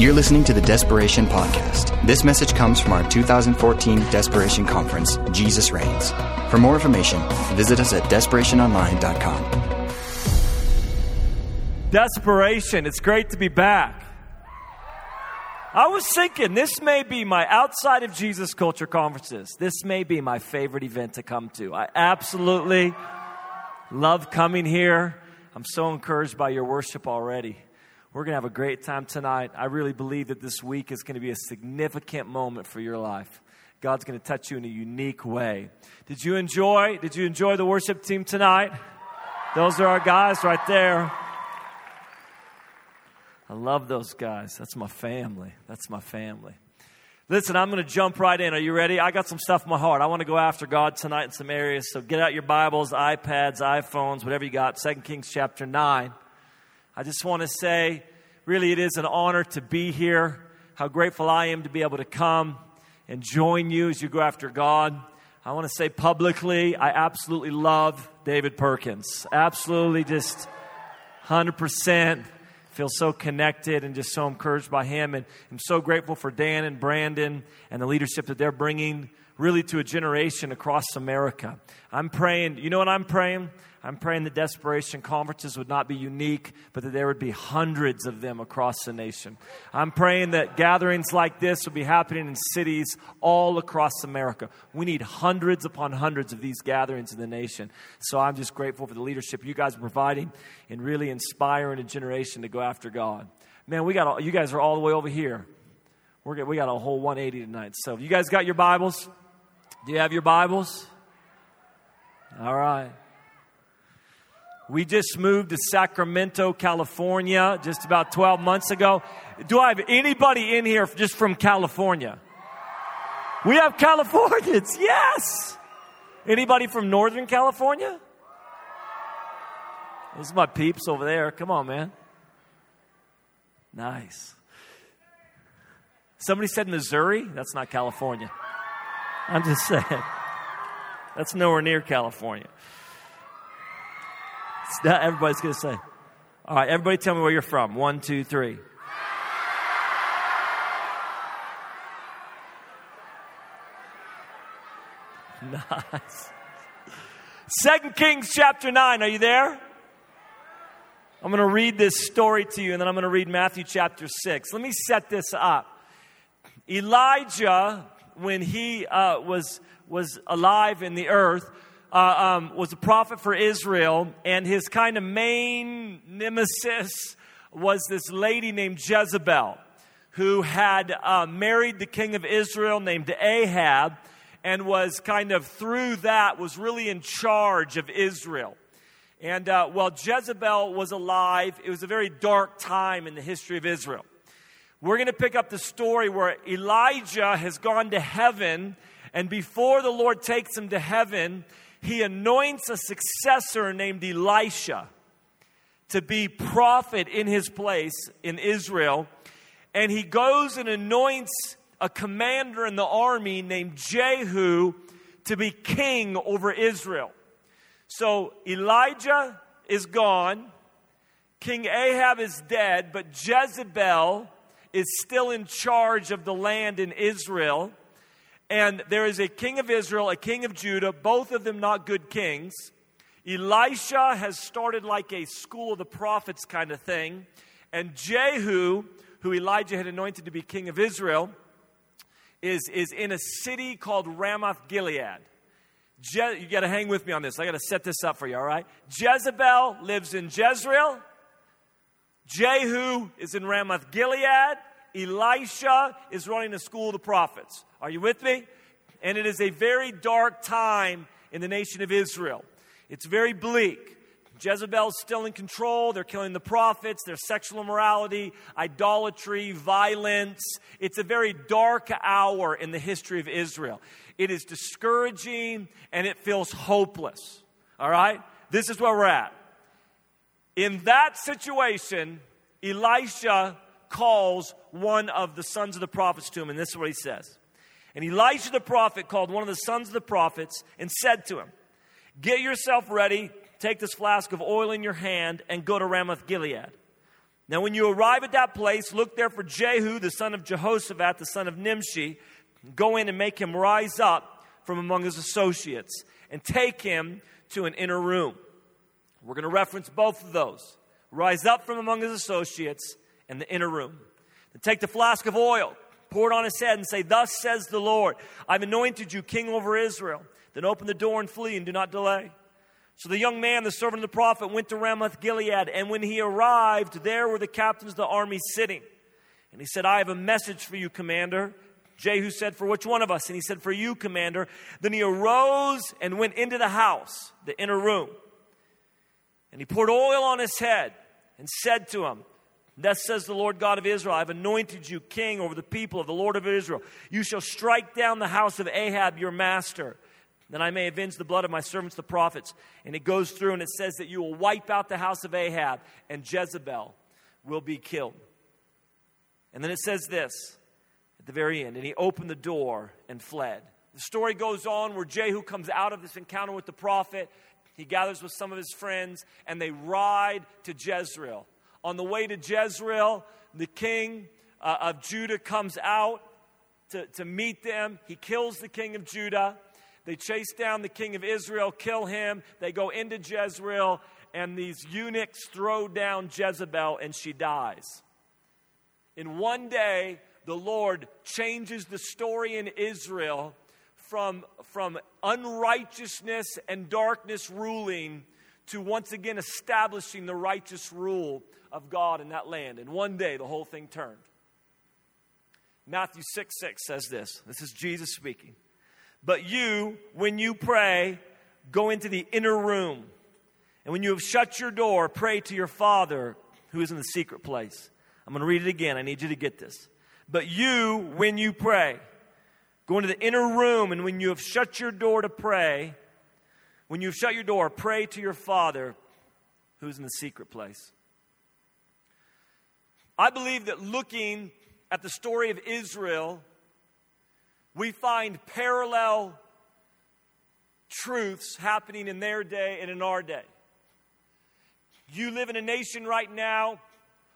You're listening to the Desperation Podcast. This message comes from our 2014 Desperation Conference, Jesus Reigns. For more information, visit us at desperationonline.com. Desperation, it's great to be back. I was thinking this may be my outside of Jesus culture conferences. This may be my favorite event to come to. I absolutely love coming here. I'm so encouraged by your worship already. We're going to have a great time tonight. I really believe that this week is going to be a significant moment for your life. God's going to touch you in a unique way. Did you enjoy? Did you enjoy the worship team tonight? Those are our guys right there. I love those guys. That's my family. That's my family. Listen, I'm going to jump right in. Are you ready? I got some stuff in my heart. I want to go after God tonight in some areas. So get out your Bibles, iPads, iPhones, whatever you got. 2 Kings chapter 9. I just want to say, really, it is an honor to be here. How grateful I am to be able to come and join you as you go after God. I want to say publicly, I absolutely love David Perkins. Absolutely, just 100%. Feel so connected and just so encouraged by him. And I'm so grateful for Dan and Brandon and the leadership that they're bringing really to a generation across America. I'm praying, you know what I'm praying? I'm praying that Desperation conferences would not be unique, but that there would be hundreds of them across the nation. I'm praying that gatherings like this would be happening in cities all across America. We need hundreds upon hundreds of these gatherings in the nation. So I'm just grateful for the leadership you guys are providing and really inspiring a generation to go after God. Man, we got all, you guys are all the way over here. We're, we got a whole 180 tonight. So, you guys got your Bibles? Do you have your Bibles? All right. We just moved to Sacramento, California, just about 12 months ago. Do I have anybody in here just from California? We have Californians, yes. Anybody from Northern California? Those are my peeps over there. Come on, man. Nice. Somebody said Missouri? That's not California. I'm just saying. That's nowhere near California. It's not everybody's going to say. All right, everybody tell me where you're from. One, two, three. Nice. Second Kings chapter 9. Are you there? I'm going to read this story to you, and then I'm going to read Matthew chapter 6. Let me set this up. Elijah when he uh, was, was alive in the earth, uh, um, was a prophet for Israel, and his kind of main nemesis was this lady named Jezebel, who had uh, married the king of Israel named Ahab, and was kind of through that was really in charge of Israel. And uh, while Jezebel was alive, it was a very dark time in the history of Israel. We're going to pick up the story where Elijah has gone to heaven, and before the Lord takes him to heaven, he anoints a successor named Elisha to be prophet in his place in Israel. And he goes and anoints a commander in the army named Jehu to be king over Israel. So Elijah is gone, King Ahab is dead, but Jezebel is still in charge of the land in Israel. And there is a king of Israel, a king of Judah, both of them not good kings. Elisha has started like a school of the prophets kind of thing. And Jehu, who Elijah had anointed to be king of Israel, is, is in a city called Ramoth Gilead. Je- you got to hang with me on this. I got to set this up for you, all right? Jezebel lives in Jezreel. Jehu is in Ramoth Gilead. Elisha is running the school of the prophets. Are you with me? And it is a very dark time in the nation of Israel. It's very bleak. Jezebel's still in control. They're killing the prophets. There's sexual immorality, idolatry, violence. It's a very dark hour in the history of Israel. It is discouraging and it feels hopeless. All right? This is where we're at. In that situation, Elisha calls one of the sons of the prophets to him, and this is what he says. And Elisha the prophet called one of the sons of the prophets and said to him, Get yourself ready, take this flask of oil in your hand, and go to Ramoth Gilead. Now, when you arrive at that place, look there for Jehu, the son of Jehoshaphat, the son of Nimshi. Go in and make him rise up from among his associates and take him to an inner room. We're going to reference both of those. Rise up from among his associates in the inner room. Then take the flask of oil, pour it on his head, and say, Thus says the Lord, I've anointed you king over Israel. Then open the door and flee and do not delay. So the young man, the servant of the prophet, went to Ramoth Gilead, and when he arrived, there were the captains of the army sitting. And he said, I have a message for you, commander. Jehu said, For which one of us? And he said, For you, commander. Then he arose and went into the house, the inner room. And he poured oil on his head and said to him, Thus says the Lord God of Israel, I've anointed you king over the people of the Lord of Israel. You shall strike down the house of Ahab, your master that I may avenge the blood of my servants, the prophets. And it goes through and it says that you will wipe out the house of Ahab, and Jezebel will be killed. And then it says this at the very end, and he opened the door and fled. The story goes on where Jehu comes out of this encounter with the prophet. He gathers with some of his friends, and they ride to Jezreel. On the way to Jezreel, the king uh, of Judah comes out to, to meet them. He kills the king of Judah. They chase down the king of Israel, kill him. They go into Jezreel, and these eunuchs throw down Jezebel, and she dies. In one day, the Lord changes the story in Israel from, from unrighteousness and darkness ruling to once again establishing the righteous rule of God in that land. And one day, the whole thing turned. Matthew 6 6 says this. This is Jesus speaking. But you, when you pray, go into the inner room. And when you have shut your door, pray to your Father who is in the secret place. I'm going to read it again. I need you to get this. But you, when you pray, go into the inner room, and when you have shut your door to pray, when you've shut your door, pray to your Father who's in the secret place. I believe that looking at the story of Israel we find parallel truths happening in their day and in our day. You live in a nation right now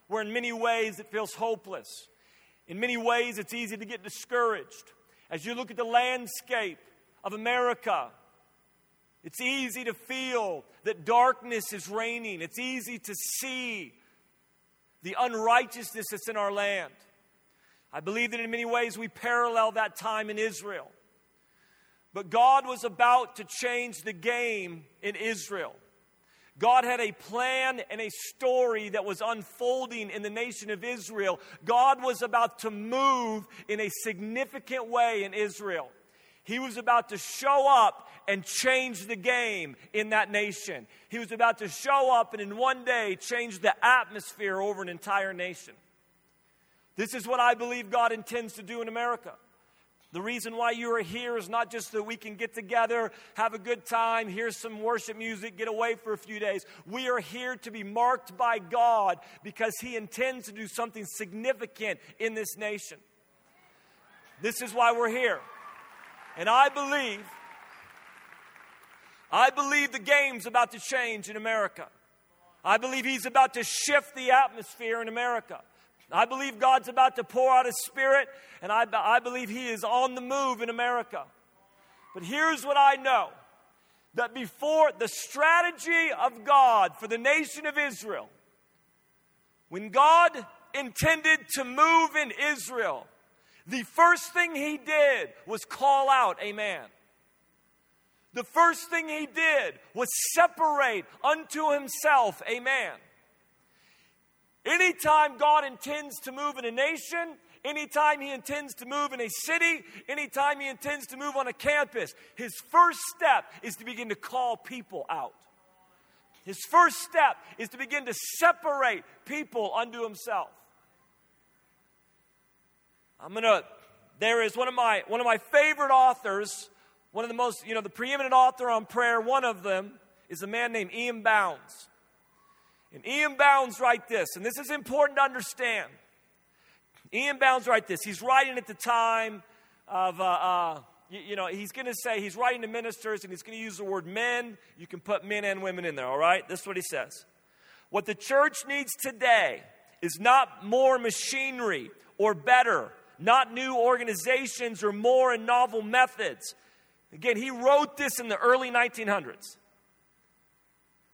where, in many ways, it feels hopeless. In many ways, it's easy to get discouraged. As you look at the landscape of America, it's easy to feel that darkness is reigning. It's easy to see the unrighteousness that's in our land. I believe that in many ways we parallel that time in Israel. But God was about to change the game in Israel. God had a plan and a story that was unfolding in the nation of Israel. God was about to move in a significant way in Israel. He was about to show up and change the game in that nation. He was about to show up and in one day change the atmosphere over an entire nation. This is what I believe God intends to do in America. The reason why you are here is not just that we can get together, have a good time, hear some worship music, get away for a few days. We are here to be marked by God because He intends to do something significant in this nation. This is why we're here. And I believe, I believe the game's about to change in America. I believe He's about to shift the atmosphere in America. I believe God's about to pour out His Spirit, and I, I believe He is on the move in America. But here's what I know that before the strategy of God for the nation of Israel, when God intended to move in Israel, the first thing He did was call out a man. The first thing He did was separate unto Himself a man. Anytime God intends to move in a nation, anytime He intends to move in a city, anytime He intends to move on a campus, His first step is to begin to call people out. His first step is to begin to separate people unto Himself. I'm going to, there is one of my, one of my favorite authors, one of the most, you know, the preeminent author on prayer, one of them is a man named E.M. Bounds. And E.M. Bounds write this, and this is important to understand. E.M. Bounds write this. He's writing at the time of, uh, uh, you, you, know, he's going to say, he's writing to ministers and he's going to use the word men. You can put men and women in there, all right? This is what he says. What the church needs today is not more machinery or better, not new organizations or more and novel methods. Again, he wrote this in the early 1900s.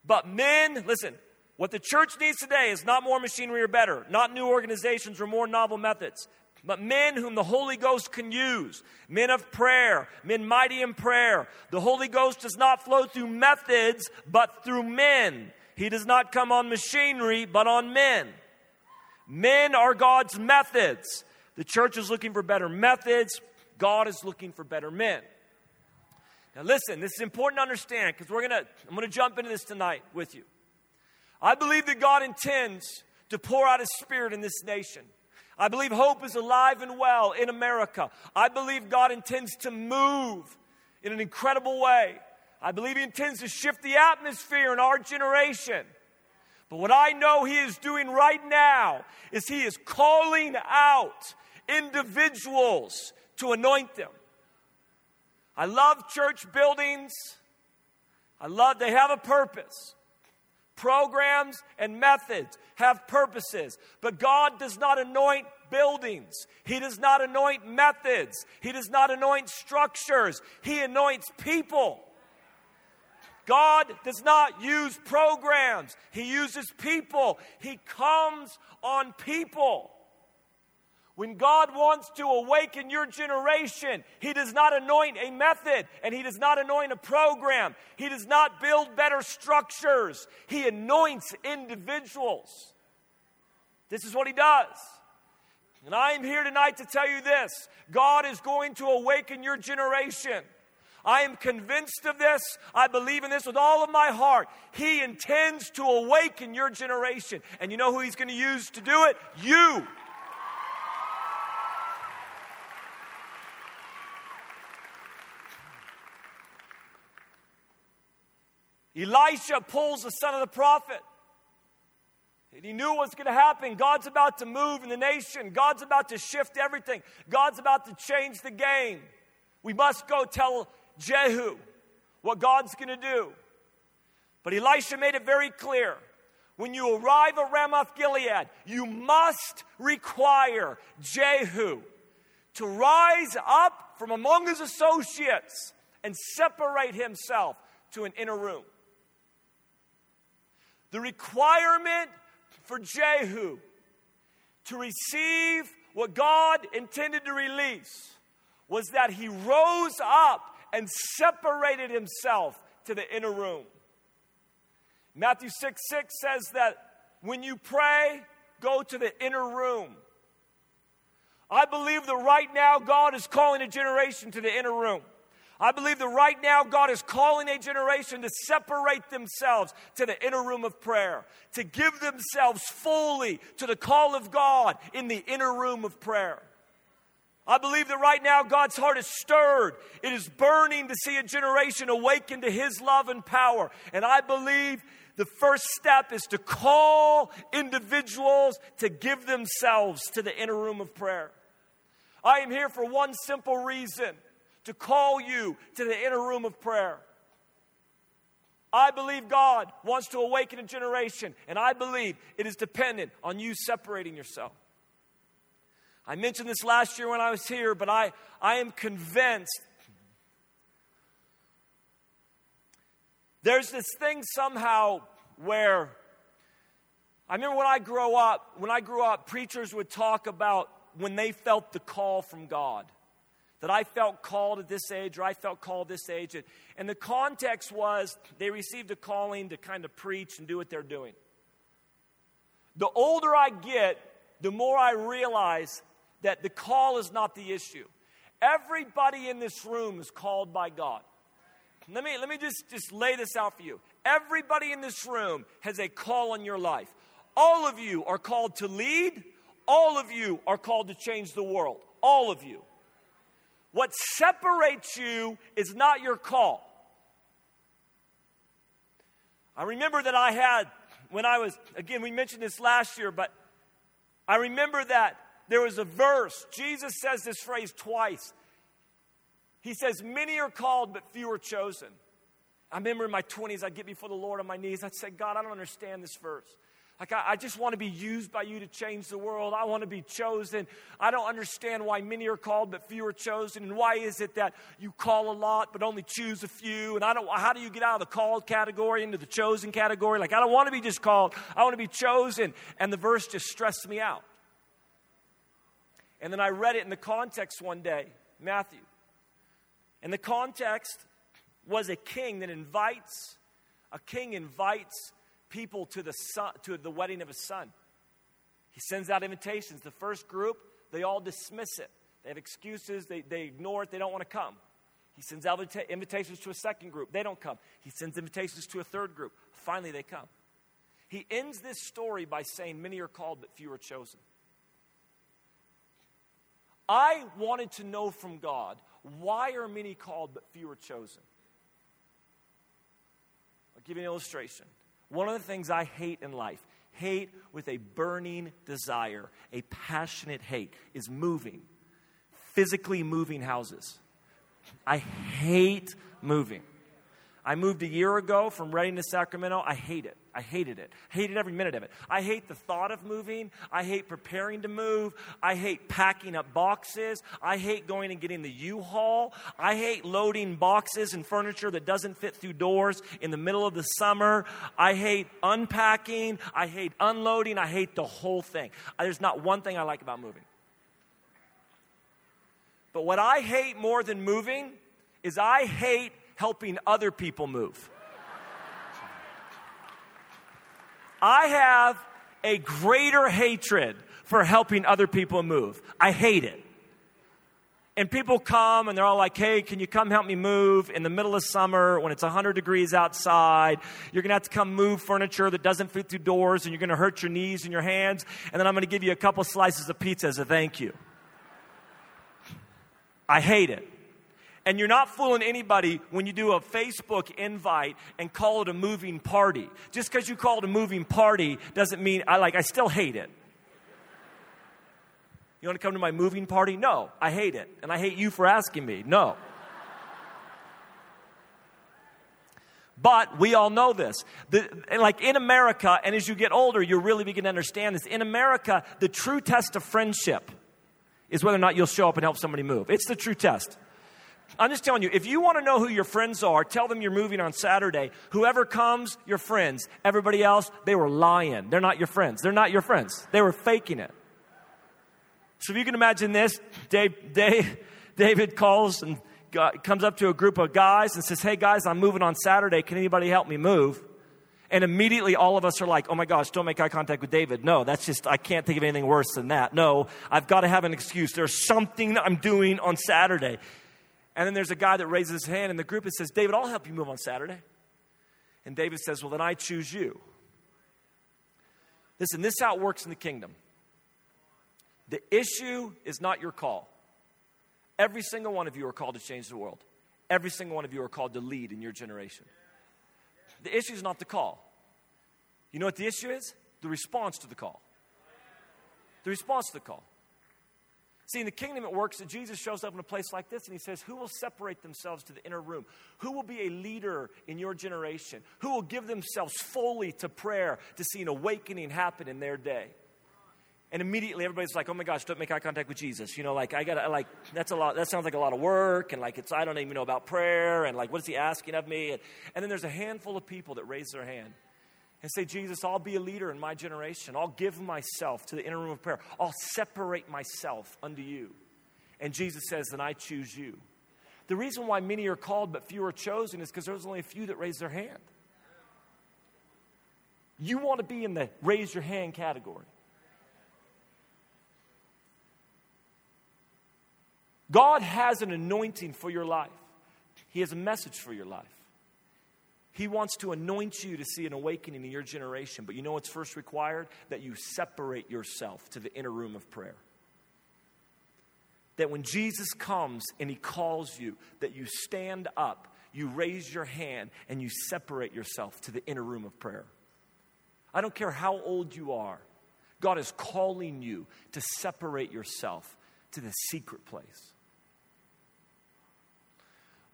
But men, listen, what the church needs today is not more machinery or better, not new organizations or more novel methods, but men whom the Holy Ghost can use, men of prayer, men mighty in prayer. The Holy Ghost does not flow through methods, but through men. He does not come on machinery, but on men. Men are God's methods. The church is looking for better methods. God is looking for better men. Now listen, this is important to understand because we're gonna I'm gonna jump into this tonight with you. I believe that God intends to pour out his spirit in this nation. I believe hope is alive and well in America. I believe God intends to move in an incredible way. I believe He intends to shift the atmosphere in our generation. But what I know He is doing right now is He is calling out individuals to anoint them. I love church buildings. I love, they have a purpose. Programs and methods have purposes, but God does not anoint buildings. He does not anoint methods. He does not anoint structures. He anoints people. God does not use programs, He uses people. He comes on people. When God wants to awaken your generation, He does not anoint a method and He does not anoint a program. He does not build better structures. He anoints individuals. This is what He does. And I am here tonight to tell you this God is going to awaken your generation. I am convinced of this. I believe in this with all of my heart. He intends to awaken your generation. And you know who He's going to use to do it? You. Elisha pulls the son of the prophet. And he knew what's going to happen. God's about to move in the nation. God's about to shift everything. God's about to change the game. We must go tell Jehu what God's going to do. But Elisha made it very clear. When you arrive at Ramoth Gilead, you must require Jehu to rise up from among his associates and separate himself to an inner room. The requirement for Jehu to receive what God intended to release was that he rose up and separated himself to the inner room. Matthew 6 6 says that when you pray, go to the inner room. I believe that right now God is calling a generation to the inner room. I believe that right now God is calling a generation to separate themselves to the inner room of prayer, to give themselves fully to the call of God in the inner room of prayer. I believe that right now God's heart is stirred. It is burning to see a generation awaken to His love and power. And I believe the first step is to call individuals to give themselves to the inner room of prayer. I am here for one simple reason to call you to the inner room of prayer. I believe God wants to awaken a generation, and I believe it is dependent on you separating yourself. I mentioned this last year when I was here, but I, I am convinced there's this thing somehow where I remember when I grew up, when I grew up, preachers would talk about when they felt the call from God that I felt called at this age or I felt called this age. And the context was they received a calling to kind of preach and do what they're doing. The older I get, the more I realize that the call is not the issue. Everybody in this room is called by God. Let me, let me just, just lay this out for you. Everybody in this room has a call in your life. All of you are called to lead, all of you are called to change the world. All of you. What separates you is not your call. I remember that I had, when I was, again, we mentioned this last year, but I remember that there was a verse. Jesus says this phrase twice. He says, Many are called, but few are chosen. I remember in my 20s, I'd get before the Lord on my knees. I'd say, God, I don't understand this verse. Like, I, I, just want to be used by you to change the world. I want to be chosen. I don't understand why many are called but few are chosen. And why is it that you call a lot but only choose a few? And I don't, how do you get out of the called category into the chosen category? Like, I don't want to be just called, I want to be chosen. And the verse just stressed me out. And then I read it in the context one day, Matthew. And the context was a king that invites, a king invites people to the, son, to the wedding of his son. He sends out invitations. The first group, they all dismiss it. They have excuses, they, they ignore it, they don't want to come. He sends out invitations to a second group. They don't come. He sends invitations to a third group. Finally, they come. He ends this story by saying, Many are called, but few are chosen. I wanted to know from God why are many called, but few are chosen? I'll give you an illustration. One of the things I hate in life, hate with a burning desire, a passionate hate, is moving, physically moving houses. I hate moving. I moved a year ago from Redding to Sacramento. I hate it. I hated it. Hated every minute of it. I hate the thought of moving. I hate preparing to move. I hate packing up boxes. I hate going and getting the U-Haul. I hate loading boxes and furniture that doesn't fit through doors in the middle of the summer. I hate unpacking. I hate unloading. I hate the whole thing. There's not one thing I like about moving. But what I hate more than moving is I hate helping other people move. I have a greater hatred for helping other people move. I hate it. And people come and they're all like, hey, can you come help me move in the middle of summer when it's 100 degrees outside? You're going to have to come move furniture that doesn't fit through doors and you're going to hurt your knees and your hands. And then I'm going to give you a couple slices of pizza as a thank you. I hate it. And you're not fooling anybody when you do a Facebook invite and call it a moving party. Just because you call it a moving party doesn't mean I like I still hate it. You want to come to my moving party? No, I hate it. And I hate you for asking me. No. But we all know this. The, like in America, and as you get older, you're really begin to understand this. In America, the true test of friendship is whether or not you'll show up and help somebody move. It's the true test. I'm just telling you, if you want to know who your friends are, tell them you're moving on Saturday. Whoever comes, your friends. Everybody else, they were lying. They're not your friends. They're not your friends. They were faking it. So if you can imagine this, Dave, Dave, David calls and comes up to a group of guys and says, Hey guys, I'm moving on Saturday. Can anybody help me move? And immediately all of us are like, oh my gosh, don't make eye contact with David. No, that's just, I can't think of anything worse than that. No, I've got to have an excuse. There's something I'm doing on Saturday. And then there's a guy that raises his hand in the group and says, David, I'll help you move on Saturday. And David says, Well, then I choose you. Listen, this is how it works in the kingdom. The issue is not your call. Every single one of you are called to change the world. Every single one of you are called to lead in your generation. The issue is not the call. You know what the issue is? The response to the call. The response to the call. See, in the kingdom, it works that Jesus shows up in a place like this and he says, Who will separate themselves to the inner room? Who will be a leader in your generation? Who will give themselves fully to prayer to see an awakening happen in their day? And immediately everybody's like, oh my gosh, don't make eye contact with Jesus. You know, like, I gotta, like, that's a lot, that sounds like a lot of work. And like, it's, I don't even know about prayer. And like, what is he asking of me? And, and then there's a handful of people that raise their hand and say, Jesus, I'll be a leader in my generation. I'll give myself to the inner room of prayer. I'll separate myself unto you. And Jesus says, then I choose you. The reason why many are called but few are chosen is because there's only a few that raise their hand. You want to be in the raise your hand category. God has an anointing for your life, He has a message for your life. He wants to anoint you to see an awakening in your generation. But you know what's first required? That you separate yourself to the inner room of prayer. That when Jesus comes and he calls you, that you stand up, you raise your hand, and you separate yourself to the inner room of prayer. I don't care how old you are, God is calling you to separate yourself to the secret place.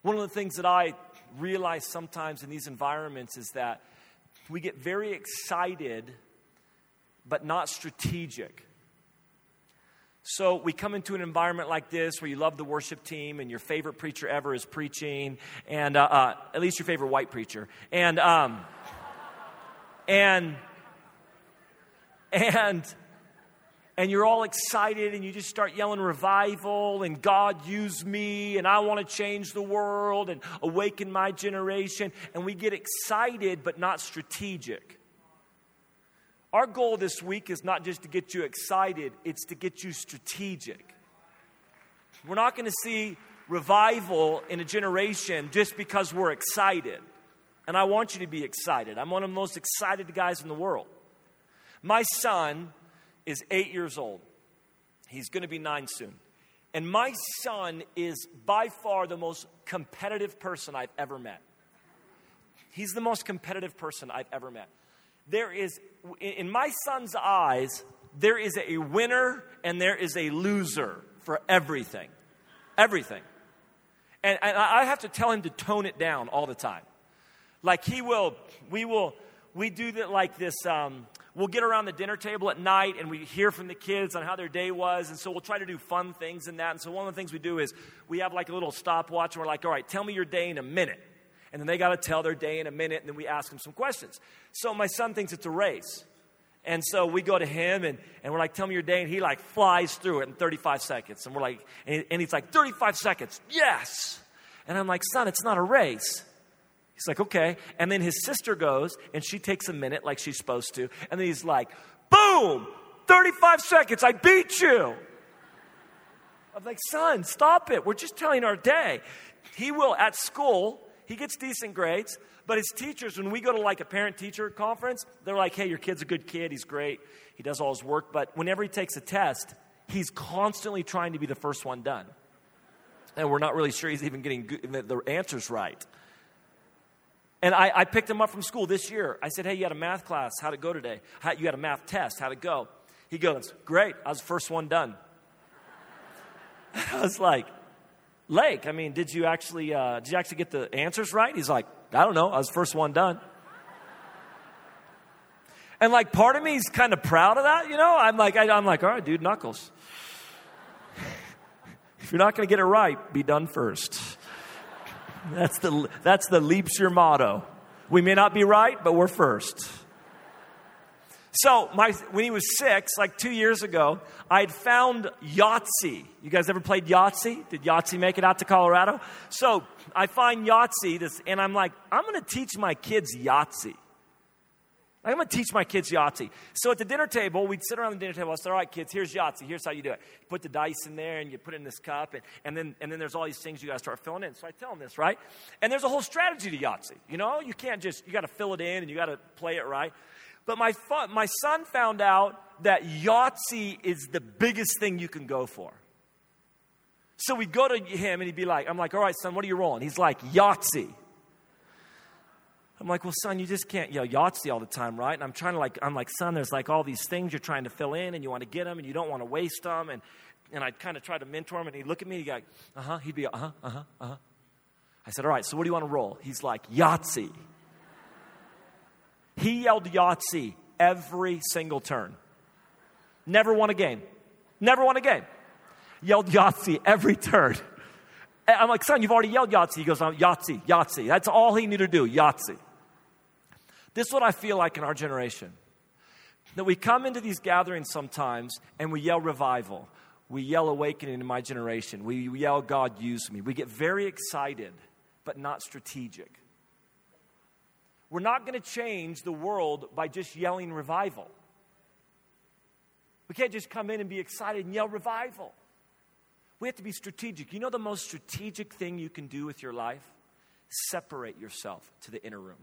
One of the things that I realize sometimes in these environments is that we get very excited but not strategic. So we come into an environment like this where you love the worship team and your favorite preacher ever is preaching, and uh, uh, at least your favorite white preacher, and um, and and and you're all excited and you just start yelling revival and God use me and I want to change the world and awaken my generation. And we get excited but not strategic. Our goal this week is not just to get you excited, it's to get you strategic. We're not going to see revival in a generation just because we're excited. And I want you to be excited. I'm one of the most excited guys in the world. My son is eight years old. He's going to be nine soon. And my son is by far the most competitive person I've ever met. He's the most competitive person I've ever met. There is, in my son's eyes, there is a winner and there is a loser for everything. Everything. And, and I have to tell him to tone it down all the time. Like he will, we will, we do that like this. Um, we'll get around the dinner table at night and we hear from the kids on how their day was. And so we'll try to do fun things in that. And so one of the things we do is we have like a little stopwatch and we're like, all right, tell me your day in a minute. And then they got to tell their day in a minute and then we ask them some questions. So my son thinks it's a race. And so we go to him and, and we're like, tell me your day. And he like flies through it in 35 seconds. And we're like, and, and he's like, 35 seconds. Yes. And I'm like, son, it's not a race. He's like, okay. And then his sister goes and she takes a minute like she's supposed to. And then he's like, boom, 35 seconds, I beat you. I'm like, son, stop it. We're just telling our day. He will, at school, he gets decent grades, but his teachers, when we go to like a parent teacher conference, they're like, hey, your kid's a good kid. He's great. He does all his work. But whenever he takes a test, he's constantly trying to be the first one done. And we're not really sure he's even getting the answers right. And I, I, picked him up from school this year. I said, Hey, you had a math class. How'd it go today? How, you had a math test. How'd it go? He goes, Great. I was the first one done. I was like, Lake, I mean, did you actually uh, did you actually get the answers right? He's like, I don't know. I was the first one done. And like part of me is kind of proud of that, you know? I'm like, I, I'm like, all right, dude, knuckles. if you're not going to get it right, be done first. That's the, that's the Liebscher motto. We may not be right, but we're first. So, my, when he was six, like two years ago, I had found Yahtzee. You guys ever played Yahtzee? Did Yahtzee make it out to Colorado? So, I find Yahtzee, this, and I'm like, I'm going to teach my kids Yahtzee. I'm going to teach my kids Yahtzee. So at the dinner table, we'd sit around the dinner table. I said, all right, kids, here's Yahtzee. Here's how you do it. You put the dice in there and you put it in this cup. And, and, then, and then there's all these things you got to start filling in. So I tell them this, right? And there's a whole strategy to Yahtzee. You know, you can't just, you got to fill it in and you got to play it right. But my, my son found out that Yahtzee is the biggest thing you can go for. So we'd go to him and he'd be like, I'm like, all right, son, what are you rolling? He's like, Yahtzee. I'm like, well, son, you just can't yell Yahtzee all the time, right? And I'm trying to like, I'm like, son, there's like all these things you're trying to fill in and you want to get them and you don't want to waste them. And, and I kind of try to mentor him and he'd look at me and he'd go, uh huh. He'd be, uh huh, uh huh, uh huh. I said, all right, so what do you want to roll? He's like, Yahtzee. He yelled Yahtzee every single turn. Never won a game. Never won a game. Yelled Yahtzee every turn. I'm like, son, you've already yelled Yahtzee. He goes, Yahtzee, Yahtzee. That's all he needed to do, Yahtzee. This is what I feel like in our generation. That we come into these gatherings sometimes and we yell revival. We yell awakening in my generation. We yell, God, use me. We get very excited, but not strategic. We're not going to change the world by just yelling revival. We can't just come in and be excited and yell revival. We have to be strategic. You know the most strategic thing you can do with your life? Separate yourself to the inner room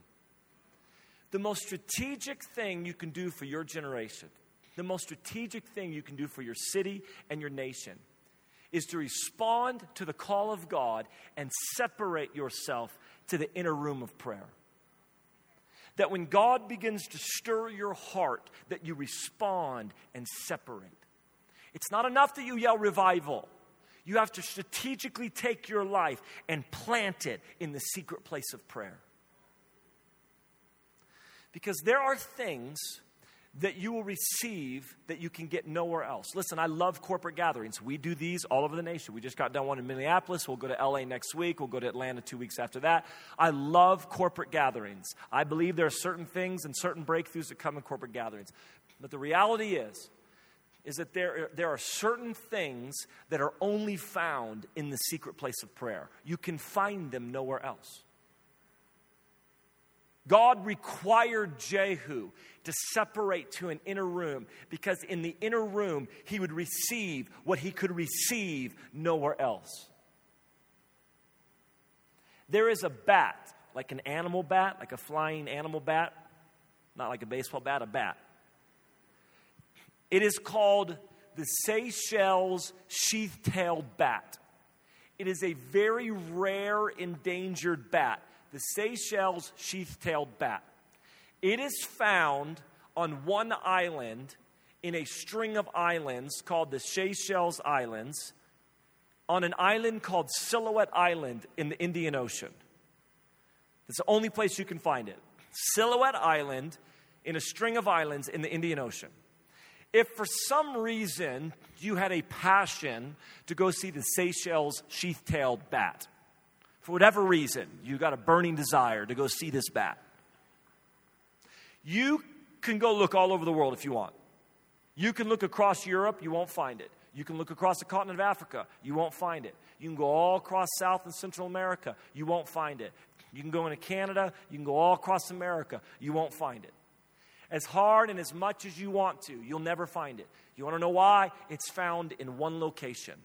the most strategic thing you can do for your generation, the most strategic thing you can do for your city and your nation, is to respond to the call of God and separate yourself to the inner room of prayer. That when God begins to stir your heart, that you respond and separate. It's not enough that you yell revival. You have to strategically take your life and plant it in the secret place of prayer. Because there are things that you will receive that you can get nowhere else. Listen, I love corporate gatherings. We do these all over the nation. We just got done one in Minneapolis. We'll go to LA next week. We'll go to Atlanta two weeks after that. I love corporate gatherings. I believe there are certain things and certain breakthroughs that come in corporate gatherings. But the reality is, is that there, there are certain things that are only found in the secret place of prayer. You can find them nowhere else. God required Jehu to separate to an inner room because in the inner room he would receive what he could receive nowhere else. There is a bat, like an animal bat, like a flying animal bat, not like a baseball bat, a bat. It is called the Seychelles sheath tailed bat. It is a very rare, endangered bat the Seychelles sheath tailed bat. It is found on one island in a string of islands called the Seychelles Islands, on an island called Silhouette Island in the Indian Ocean. It's the only place you can find it. Silhouette Island in a string of islands in the Indian Ocean. If for some reason you had a passion to go see the Seychelles sheath tailed bat, for whatever reason, you got a burning desire to go see this bat. You can go look all over the world if you want. You can look across Europe, you won't find it. You can look across the continent of Africa, you won't find it. You can go all across South and Central America, you won't find it. You can go into Canada, you can go all across America, you won't find it. As hard and as much as you want to, you'll never find it. You want to know why? It's found in one location.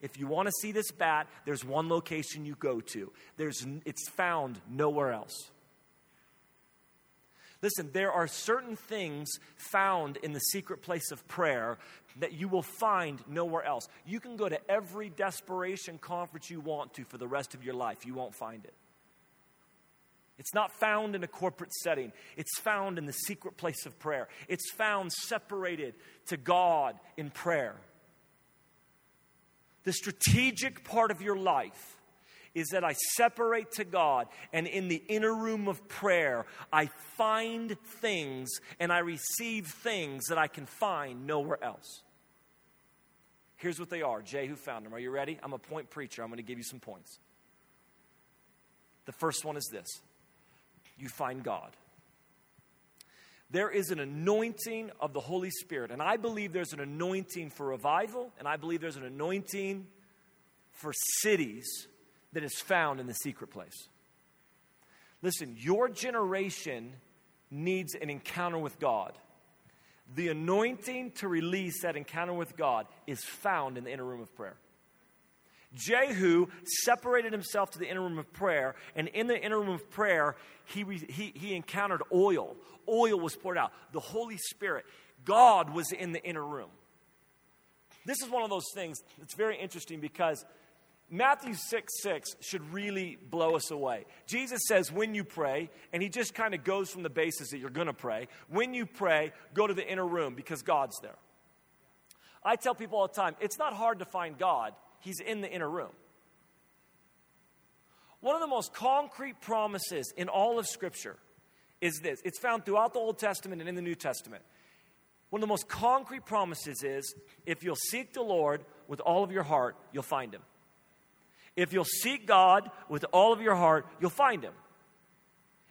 If you want to see this bat, there's one location you go to. There's, it's found nowhere else. Listen, there are certain things found in the secret place of prayer that you will find nowhere else. You can go to every desperation conference you want to for the rest of your life, you won't find it. It's not found in a corporate setting. It's found in the secret place of prayer. It's found separated to God in prayer. The strategic part of your life is that I separate to God, and in the inner room of prayer, I find things and I receive things that I can find nowhere else. Here's what they are. Jehu found them. Are you ready? I'm a point preacher. I'm going to give you some points. The first one is this you find God there is an anointing of the Holy Spirit. And I believe there's an anointing for revival, and I believe there's an anointing for cities that is found in the secret place. Listen, your generation needs an encounter with God. The anointing to release that encounter with God is found in the inner room of prayer. Jehu separated himself to the inner room of prayer, and in the inner room of prayer, he, he, he encountered oil. Oil was poured out. The Holy Spirit, God was in the inner room. This is one of those things that's very interesting because Matthew 6 6 should really blow us away. Jesus says, when you pray, and he just kind of goes from the basis that you're going to pray. When you pray, go to the inner room because God's there. I tell people all the time, it's not hard to find God He's in the inner room. One of the most concrete promises in all of Scripture is this it's found throughout the Old Testament and in the New Testament. One of the most concrete promises is if you'll seek the Lord with all of your heart, you'll find him. If you'll seek God with all of your heart, you'll find him.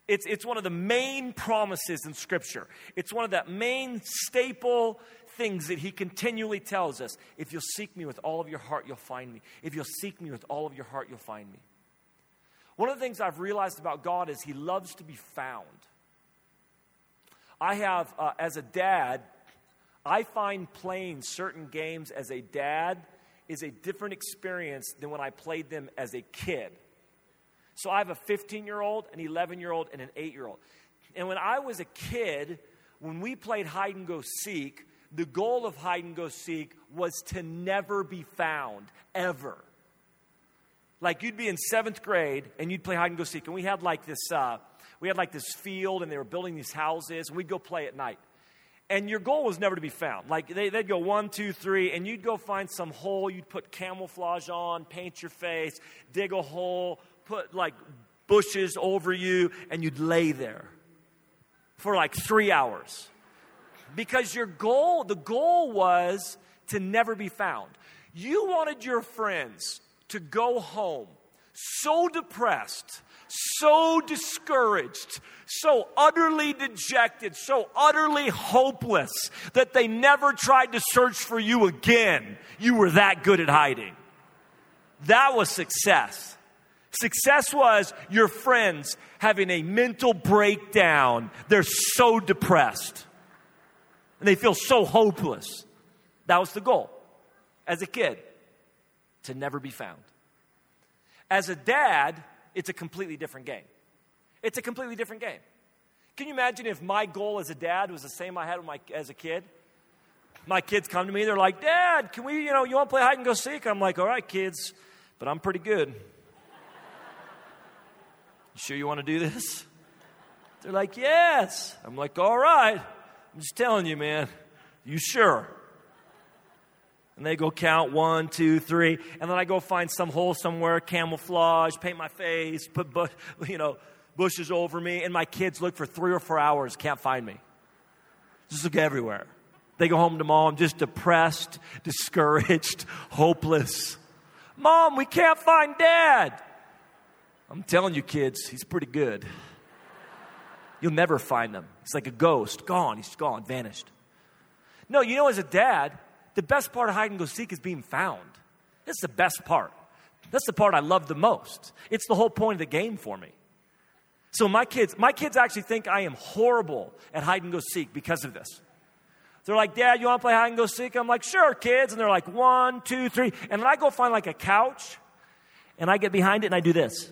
It's, it's one of the main promises in Scripture. It's one of that main staple things that he continually tells us. If you'll seek me with all of your heart, you'll find me. If you'll seek me with all of your heart, you'll find me. One of the things I've realized about God is he loves to be found. I have, uh, as a dad, I find playing certain games as a dad is a different experience than when I played them as a kid. So I have a 15 year old, an 11 year old, and an 8 year old. And when I was a kid, when we played hide and go seek, the goal of hide and go seek was to never be found, ever. Like you'd be in seventh grade and you'd play hide and go seek, and we had like this, uh, we had like this field, and they were building these houses, and we'd go play at night. And your goal was never to be found. Like they, would go one, two, three, and you'd go find some hole. You'd put camouflage on, paint your face, dig a hole, put like bushes over you, and you'd lay there for like three hours Because your goal, the goal was to never be found. You wanted your friends to go home so depressed, so discouraged, so utterly dejected, so utterly hopeless that they never tried to search for you again. You were that good at hiding. That was success. Success was your friends having a mental breakdown. They're so depressed and they feel so hopeless. That was the goal as a kid to never be found. As a dad, it's a completely different game. It's a completely different game. Can you imagine if my goal as a dad was the same I had my, as a kid? My kids come to me, they're like, Dad, can we, you know, you want to play hide and go seek? I'm like, All right, kids, but I'm pretty good. You sure you want to do this? They're like, Yes. I'm like, All right. I'm just telling you, man. You sure? And they go count one, two, three, and then I go find some hole somewhere, camouflage, paint my face, put bu- you know bushes over me, and my kids look for three or four hours, can't find me. Just look everywhere. They go home to mom, just depressed, discouraged, hopeless. Mom, we can't find dad. I'm telling you, kids, he's pretty good. You'll never find him. He's like a ghost, gone. He's gone, vanished. No, you know, as a dad, the best part of hide and go seek is being found. That's the best part. That's the part I love the most. It's the whole point of the game for me. So my kids, my kids actually think I am horrible at hide and go seek because of this. They're like, Dad, you want to play hide and go seek? I'm like, sure, kids. And they're like, one, two, three. And then I go find like a couch, and I get behind it and I do this.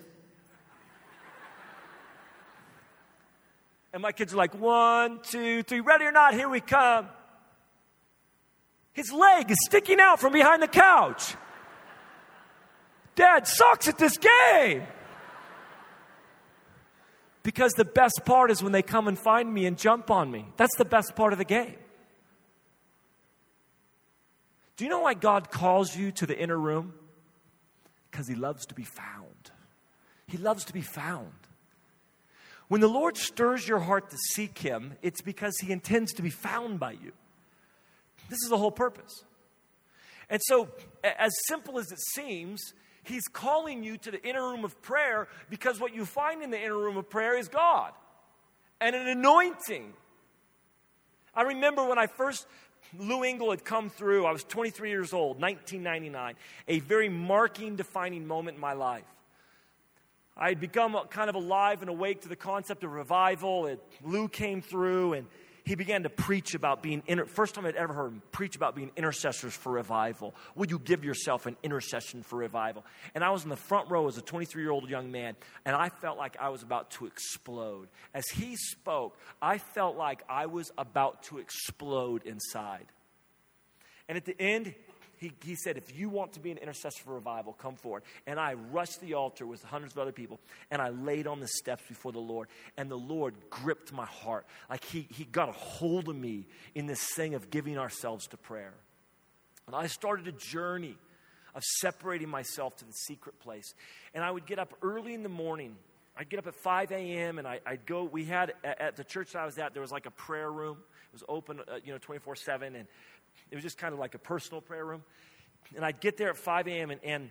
And my kids are like, one, two, three, ready or not, here we come. His leg is sticking out from behind the couch. Dad sucks at this game. Because the best part is when they come and find me and jump on me. That's the best part of the game. Do you know why God calls you to the inner room? Because He loves to be found. He loves to be found. When the Lord stirs your heart to seek Him, it's because He intends to be found by you. This is the whole purpose. And so, as simple as it seems, he's calling you to the inner room of prayer because what you find in the inner room of prayer is God and an anointing. I remember when I first, Lou Engle had come through, I was 23 years old, 1999, a very marking, defining moment in my life. I had become kind of alive and awake to the concept of revival. It, Lou came through and he began to preach about being, inter- first time I'd ever heard him preach about being intercessors for revival. Would you give yourself an intercession for revival? And I was in the front row as a 23 year old young man, and I felt like I was about to explode. As he spoke, I felt like I was about to explode inside. And at the end, he, he said, if you want to be an intercessor for revival, come forward. And I rushed the altar with hundreds of other people, and I laid on the steps before the Lord. And the Lord gripped my heart. Like he, he got a hold of me in this thing of giving ourselves to prayer. And I started a journey of separating myself to the secret place. And I would get up early in the morning. I'd get up at 5 a.m. and I, would go. We had at, at, the church I was at, there was like a prayer room. It was open, uh, you know, 24 7. And it was just kind of like a personal prayer room. And I'd get there at 5 a.m. and, and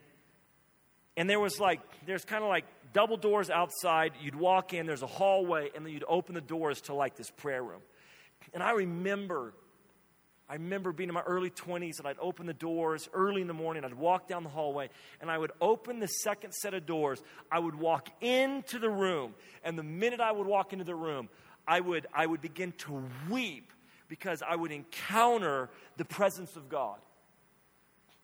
and there was like, there's kind of like double doors outside. You'd walk in, there's a hallway, and then you'd open the doors to like this prayer room. And I remember, I remember being in my early 20s, and I'd open the doors early in the morning. I'd walk down the hallway, and I would open the second set of doors. I would walk into the room, and the minute I would walk into the room, I would, I would begin to weep because I would encounter the presence of God.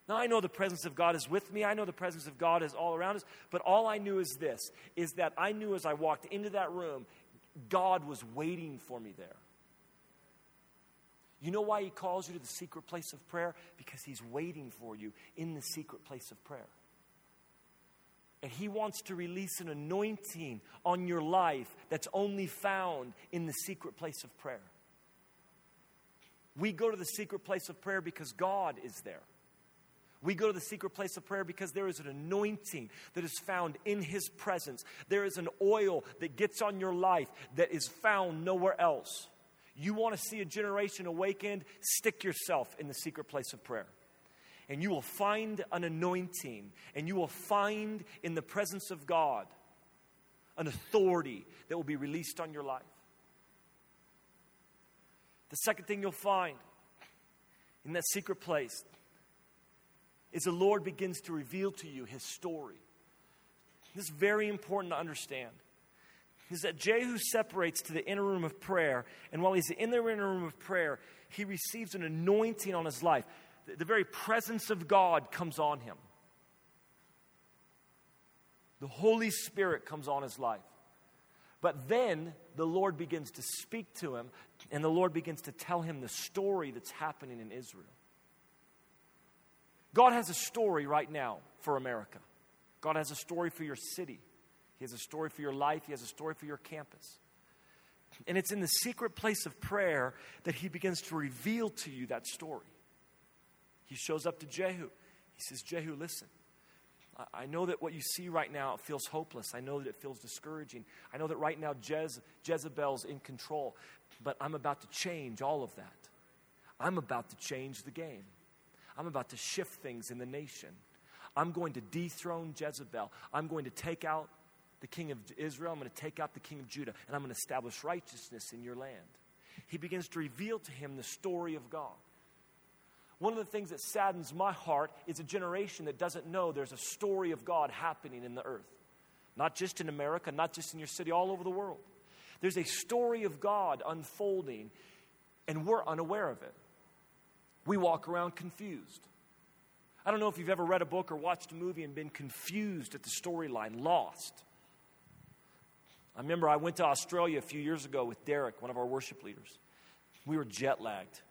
Now I know the presence of God is with me. I know the presence of God is all around us, but all I knew is this is that I knew as I walked into that room, God was waiting for me there. You know why he calls you to the secret place of prayer? Because he's waiting for you in the secret place of prayer. And he wants to release an anointing on your life that's only found in the secret place of prayer. We go to the secret place of prayer because God is there. We go to the secret place of prayer because there is an anointing that is found in His presence. There is an oil that gets on your life that is found nowhere else. You want to see a generation awakened? Stick yourself in the secret place of prayer. And you will find an anointing, and you will find in the presence of God an authority that will be released on your life. The second thing you'll find in that secret place is the Lord begins to reveal to you his story. This is very important to understand. Is that Jehu separates to the inner room of prayer, and while he's in the inner room of prayer, he receives an anointing on his life. The, the very presence of God comes on him. The Holy Spirit comes on his life. But then the Lord begins to speak to him, and the Lord begins to tell him the story that's happening in Israel. God has a story right now for America. God has a story for your city. He has a story for your life. He has a story for your campus. And it's in the secret place of prayer that he begins to reveal to you that story. He shows up to Jehu. He says, Jehu, listen. I know that what you see right now feels hopeless. I know that it feels discouraging. I know that right now Jez, Jezebel's in control. But I'm about to change all of that. I'm about to change the game. I'm about to shift things in the nation. I'm going to dethrone Jezebel. I'm going to take out the king of Israel. I'm going to take out the king of Judah. And I'm going to establish righteousness in your land. He begins to reveal to him the story of God. One of the things that saddens my heart is a generation that doesn't know there's a story of God happening in the earth. Not just in America, not just in your city, all over the world. There's a story of God unfolding, and we're unaware of it. We walk around confused. I don't know if you've ever read a book or watched a movie and been confused at the storyline, lost. I remember I went to Australia a few years ago with Derek, one of our worship leaders. We were jet lagged.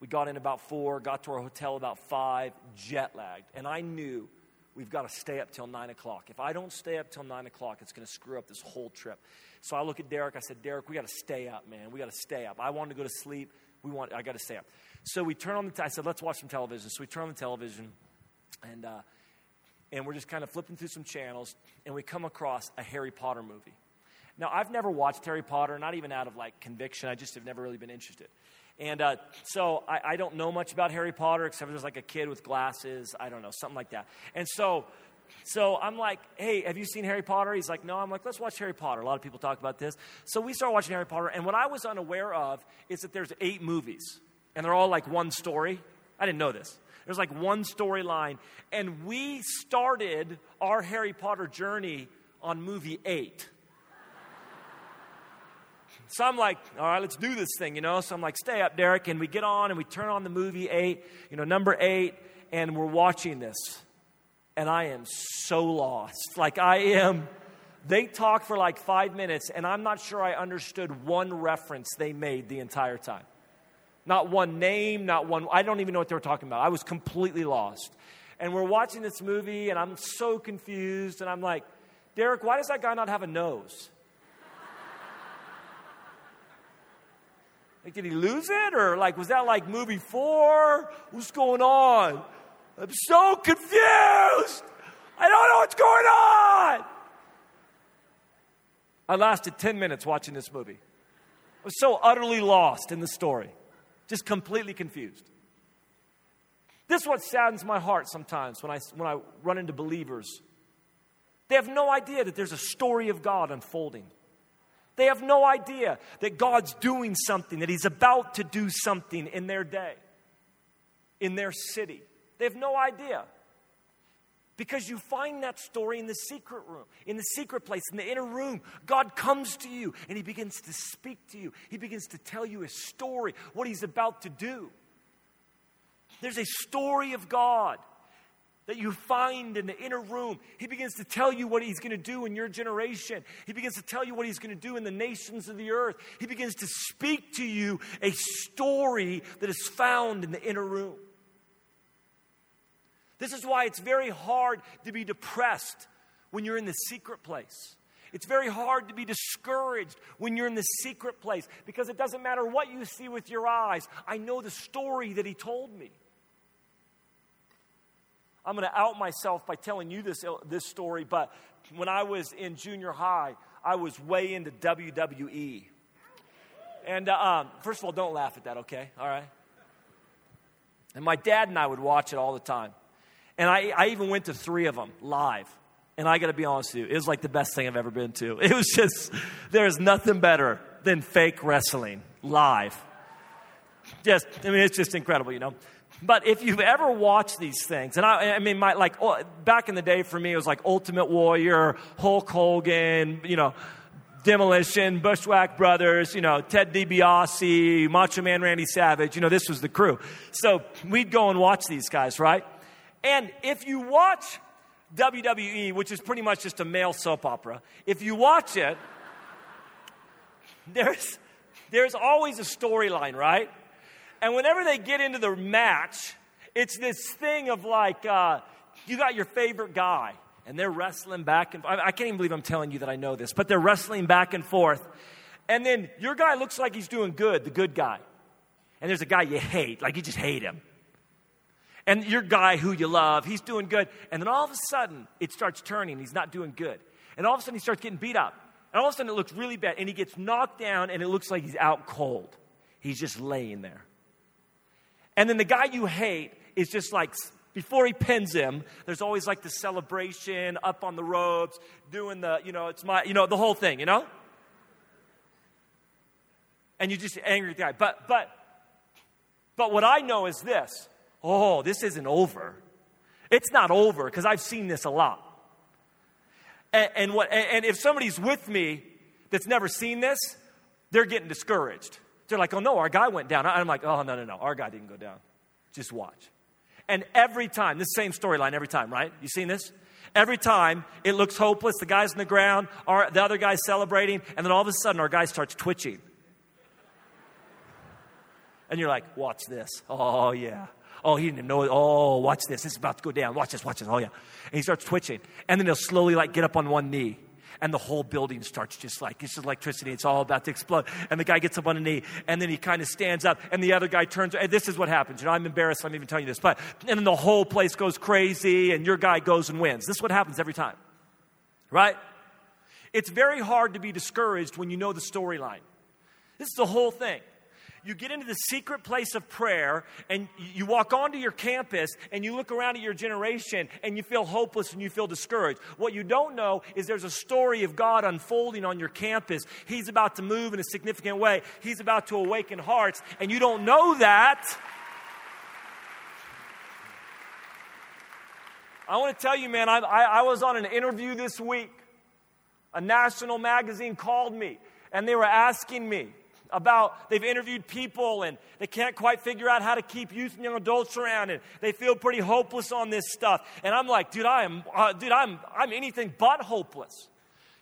We got in about four, got to our hotel about five, jet lagged. And I knew we've got to stay up till nine o'clock. If I don't stay up till nine o'clock, it's going to screw up this whole trip. So I look at Derek. I said, Derek, we got to stay up, man. We got to stay up. I wanted to go to sleep. We want. I got to stay up. So we turn on the. T- I said, let's watch some television. So we turn on the television, and uh, and we're just kind of flipping through some channels, and we come across a Harry Potter movie. Now I've never watched Harry Potter, not even out of like conviction. I just have never really been interested. And uh, so I, I, don't know much about Harry Potter except there's like a kid with glasses. I don't know, something like that. And so, so I'm like, hey, have you seen Harry Potter? He's like, no. I'm like, let's watch Harry Potter. A lot of people talk about this. So we start watching Harry Potter. And what I was unaware of is that there's eight movies, and they're all like one story. I didn't know this. There's like one storyline. And we started our Harry Potter journey on movie eight. So I'm like, all right, let's do this thing, you know. So I'm like, stay up, Derek. And we get on and we turn on the movie eight, you know, number eight, and we're watching this. And I am so lost. Like, I am. They talk for like five minutes, and I'm not sure I understood one reference they made the entire time. Not one name, not one, I don't even know what they were talking about. I was completely lost. And we're watching this movie, and I'm so confused, and I'm like, Derek, why does that guy not have a nose? Like, did he lose it? Or like, was that like movie four? What's going on? I'm so confused. I don't know what's going on. I lasted 10 minutes watching this movie. I was so utterly lost in the story, just completely confused. This is what saddens my heart sometimes when I, when I run into believers. They have no idea that there's a story of God unfolding. They have no idea that God's doing something, that He's about to do something in their day, in their city. They have no idea. Because you find that story in the secret room, in the secret place, in the inner room. God comes to you and He begins to speak to you. He begins to tell you His story, what He's about to do. There's a story of God that you find in the inner room. He begins to tell you what he's going to do in your generation. He begins to tell you what he's going to do in the nations of the earth. He begins to speak to you a story that is found in the inner room. This is why it's very hard to be depressed when you're in the secret place. It's very hard to be discouraged when you're in the secret place because it doesn't matter what you see with your eyes. I know the story that he told me. I'm going to out myself by telling you this, this story, but when I was in junior high, I was way into WWE. And uh, um, first of all, don't laugh at that, okay? All right? And my dad and I would watch it all the time. And I, I even went to three of them live. And I got to be honest with you, it was like the best thing I've ever been to. It was just, there is nothing better than fake wrestling live. Just, I mean, it's just incredible, you know. But if you've ever watched these things, and I, I mean, my, like, oh, back in the day for me, it was like Ultimate Warrior, Hulk Hogan, you know, Demolition, Bushwhack Brothers, you know, Ted DiBiase, Macho Man Randy Savage, you know, this was the crew. So we'd go and watch these guys, right? And if you watch WWE, which is pretty much just a male soap opera, if you watch it, there's, there's always a storyline, right? And whenever they get into the match, it's this thing of like, uh, you got your favorite guy, and they're wrestling back and I can't even believe I'm telling you that I know this, but they're wrestling back and forth. And then your guy looks like he's doing good, the good guy. And there's a guy you hate, like you just hate him. And your guy who you love, he's doing good. And then all of a sudden, it starts turning. He's not doing good. And all of a sudden, he starts getting beat up. And all of a sudden, it looks really bad. And he gets knocked down, and it looks like he's out cold. He's just laying there. And then the guy you hate is just like, before he pins him, there's always like the celebration up on the ropes, doing the, you know, it's my, you know, the whole thing, you know? And you just angry at the guy. But, but, but what I know is this oh, this isn't over. It's not over because I've seen this a lot. And, and, what, and if somebody's with me that's never seen this, they're getting discouraged. They're like, oh no, our guy went down. I'm like, oh, no, no, no, our guy didn't go down. Just watch. And every time, this same storyline every time, right? You seen this? Every time it looks hopeless, the guy's on the ground, our, the other guy's celebrating, and then all of a sudden our guy starts twitching. And you're like, watch this. Oh, yeah. Oh, he didn't even know it. Oh, watch this. It's about to go down. Watch this, watch this. Oh, yeah. And he starts twitching. And then he'll slowly like get up on one knee and the whole building starts just like it's just electricity. It's all about to explode. And the guy gets up on a knee, and then he kind of stands up, and the other guy turns. And this is what happens. You know, I'm embarrassed. I'm even telling you this, but and then the whole place goes crazy, and your guy goes and wins. This is what happens every time, right? It's very hard to be discouraged when you know the storyline. This is the whole thing you get into the secret place of prayer and you walk onto your campus and you look around at your generation and you feel hopeless and you feel discouraged. What you don't know is there's a story of God unfolding on your campus. He's about to move in a significant way, He's about to awaken hearts, and you don't know that. I want to tell you, man, I, I, I was on an interview this week. A national magazine called me and they were asking me, about they've interviewed people and they can't quite figure out how to keep youth and young adults around and they feel pretty hopeless on this stuff. And I'm like, dude, I am, uh, dude, I'm, I'm anything but hopeless.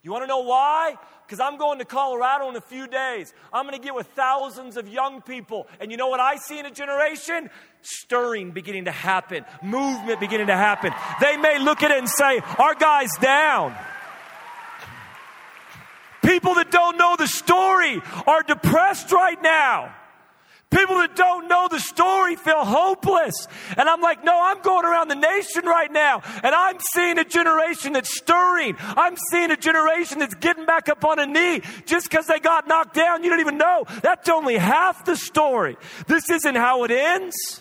You want to know why? Because I'm going to Colorado in a few days. I'm going to get with thousands of young people. And you know what I see in a generation? Stirring beginning to happen, movement beginning to happen. They may look at it and say, Our guy's down. People that don't know the story are depressed right now. People that don't know the story feel hopeless. And I'm like, no, I'm going around the nation right now and I'm seeing a generation that's stirring. I'm seeing a generation that's getting back up on a knee just because they got knocked down. You don't even know. That's only half the story. This isn't how it ends.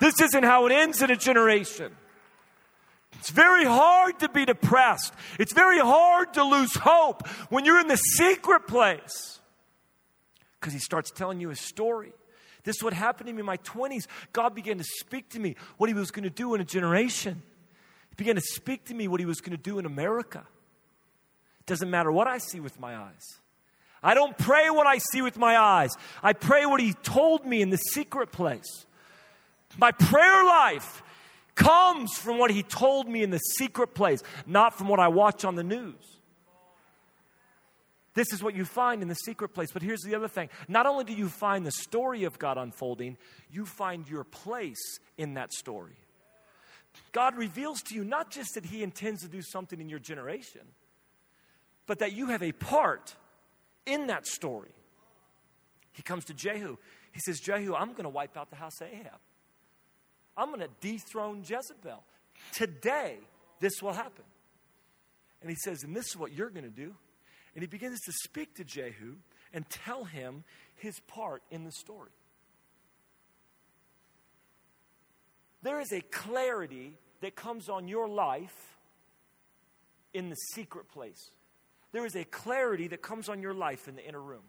This isn't how it ends in a generation. It's very hard to be depressed. It's very hard to lose hope when you're in the secret place. Because he starts telling you a story. This is what happened to me in my 20s. God began to speak to me what he was going to do in a generation. He began to speak to me what he was going to do in America. It doesn't matter what I see with my eyes. I don't pray what I see with my eyes. I pray what he told me in the secret place. My prayer life comes from what he told me in the secret place, not from what I watch on the news. This is what you find in the secret place. But here's the other thing not only do you find the story of God unfolding, you find your place in that story. God reveals to you not just that He intends to do something in your generation, but that you have a part in that story. He comes to Jehu. He says, Jehu, I'm going to wipe out the house of Ahab. I'm going to dethrone Jezebel. Today, this will happen. And he says, and this is what you're going to do. And he begins to speak to Jehu. and tell him his part in the story. There is a clarity that comes on your life in the secret place. There is a clarity that comes on your life in the inner room.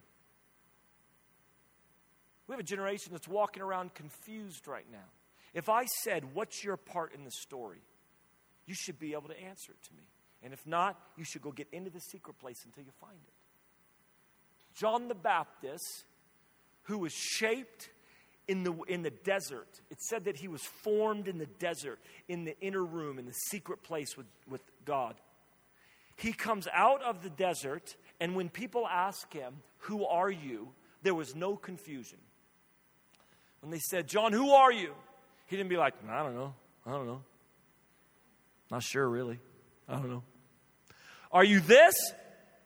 We have a generation that's walking around confused right now. If I said, What's your part in the story? you should be able to answer it to me. And if not, you should go get into the secret place until you find it. John the Baptist, who was shaped in the, in the desert, it said that he was formed in the desert, in the inner room, in the secret place with, with God. He comes out of the desert, and when people ask him, Who are you? there was no confusion. When they said, John, who are you? He didn't be like, I don't know. I don't know. Not sure, really. I don't know. Are you this?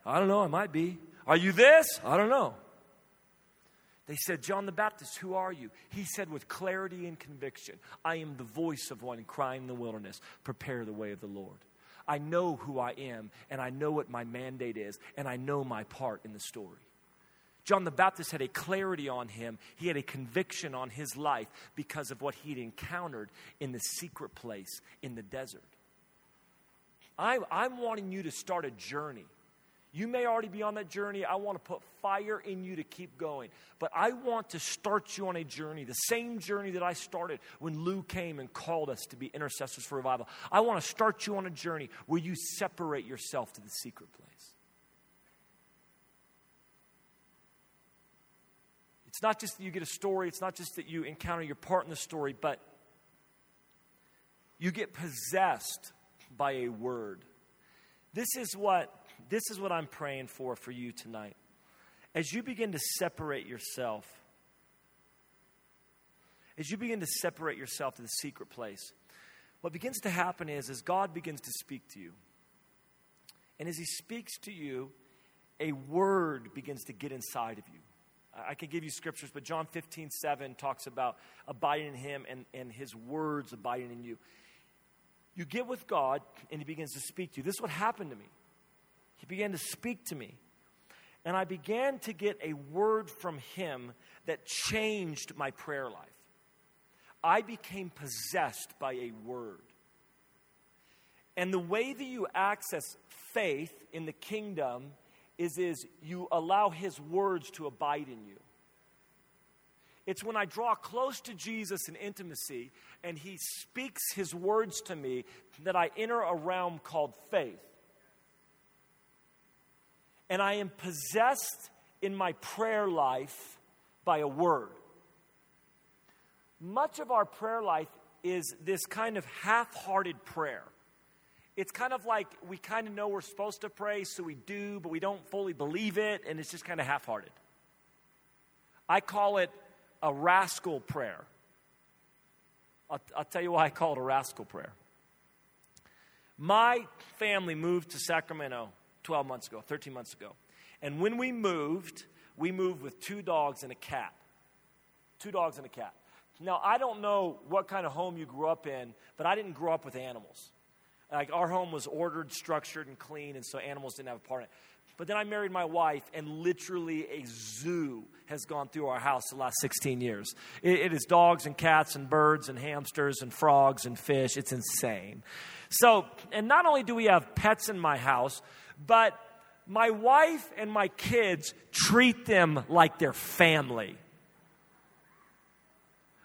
I don't know. I might be. Are you this? I don't know. They said, John the Baptist, who are you? He said with clarity and conviction, I am the voice of one crying in the wilderness, prepare the way of the Lord. I know who I am, and I know what my mandate is, and I know my part in the story. John the Baptist had a clarity on him. He had a conviction on his life because of what he'd encountered in the secret place in the desert. I, I'm wanting you to start a journey. You may already be on that journey. I want to put fire in you to keep going. But I want to start you on a journey, the same journey that I started when Lou came and called us to be intercessors for revival. I want to start you on a journey where you separate yourself to the secret place. It's not just that you get a story, it's not just that you encounter your part in the story, but you get possessed by a word. This is what this is what I'm praying for for you tonight. As you begin to separate yourself, as you begin to separate yourself to the secret place, what begins to happen is as God begins to speak to you. And as he speaks to you, a word begins to get inside of you. I could give you scriptures, but John 15, 7 talks about abiding in him and, and his words abiding in you. You get with God, and He begins to speak to you. This is what happened to me. He began to speak to me. And I began to get a word from Him that changed my prayer life. I became possessed by a word. And the way that you access faith in the kingdom is, is you allow His words to abide in you. It's when I draw close to Jesus in intimacy and he speaks his words to me that I enter a realm called faith. And I am possessed in my prayer life by a word. Much of our prayer life is this kind of half hearted prayer. It's kind of like we kind of know we're supposed to pray, so we do, but we don't fully believe it, and it's just kind of half hearted. I call it a rascal prayer. I'll, I'll tell you why I call it a rascal prayer. My family moved to Sacramento 12 months ago, 13 months ago. And when we moved, we moved with two dogs and a cat. Two dogs and a cat. Now, I don't know what kind of home you grew up in, but I didn't grow up with animals. Like, our home was ordered, structured, and clean, and so animals didn't have a part in it. But then I married my wife, and literally a zoo has gone through our house the last 16 years. it, it is dogs and cats and birds and hamsters and frogs and fish. It's insane. So, and not only do we have pets in my house, but my wife and my kids treat them like their family.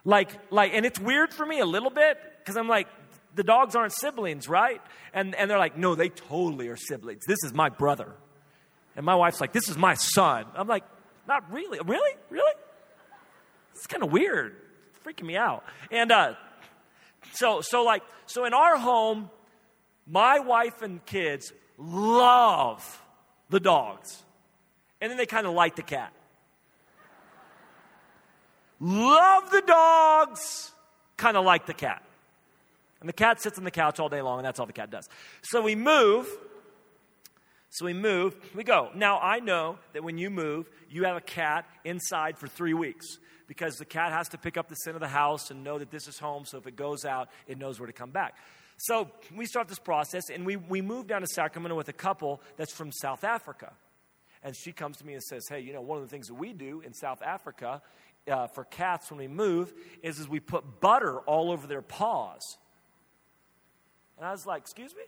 Like, like, and it's weird for me a little bit because I'm like, the dogs aren't siblings, right? And, and they're like, no, they totally are siblings. This is my brother. And my wife's like, This is my son. I'm like, Not really. Really? Really? It's kind of weird. It's freaking me out. And uh, so, so, like, so in our home, my wife and kids love the dogs. And then they kind of like the cat. love the dogs, kind of like the cat. And the cat sits on the couch all day long, and that's all the cat does. So we move so we move, we go. Now, I know that when you move, you have a cat inside for three weeks because the cat has to pick up the scent of the house and know that this is home. So if it goes out, it knows where to come back. So we start this process and we, we move down to Sacramento with a couple that's from South Africa. And she comes to me and says, Hey, you know, one of the things that we do in South Africa uh, for cats when we move is, is we put butter all over their paws. And I was like, Excuse me?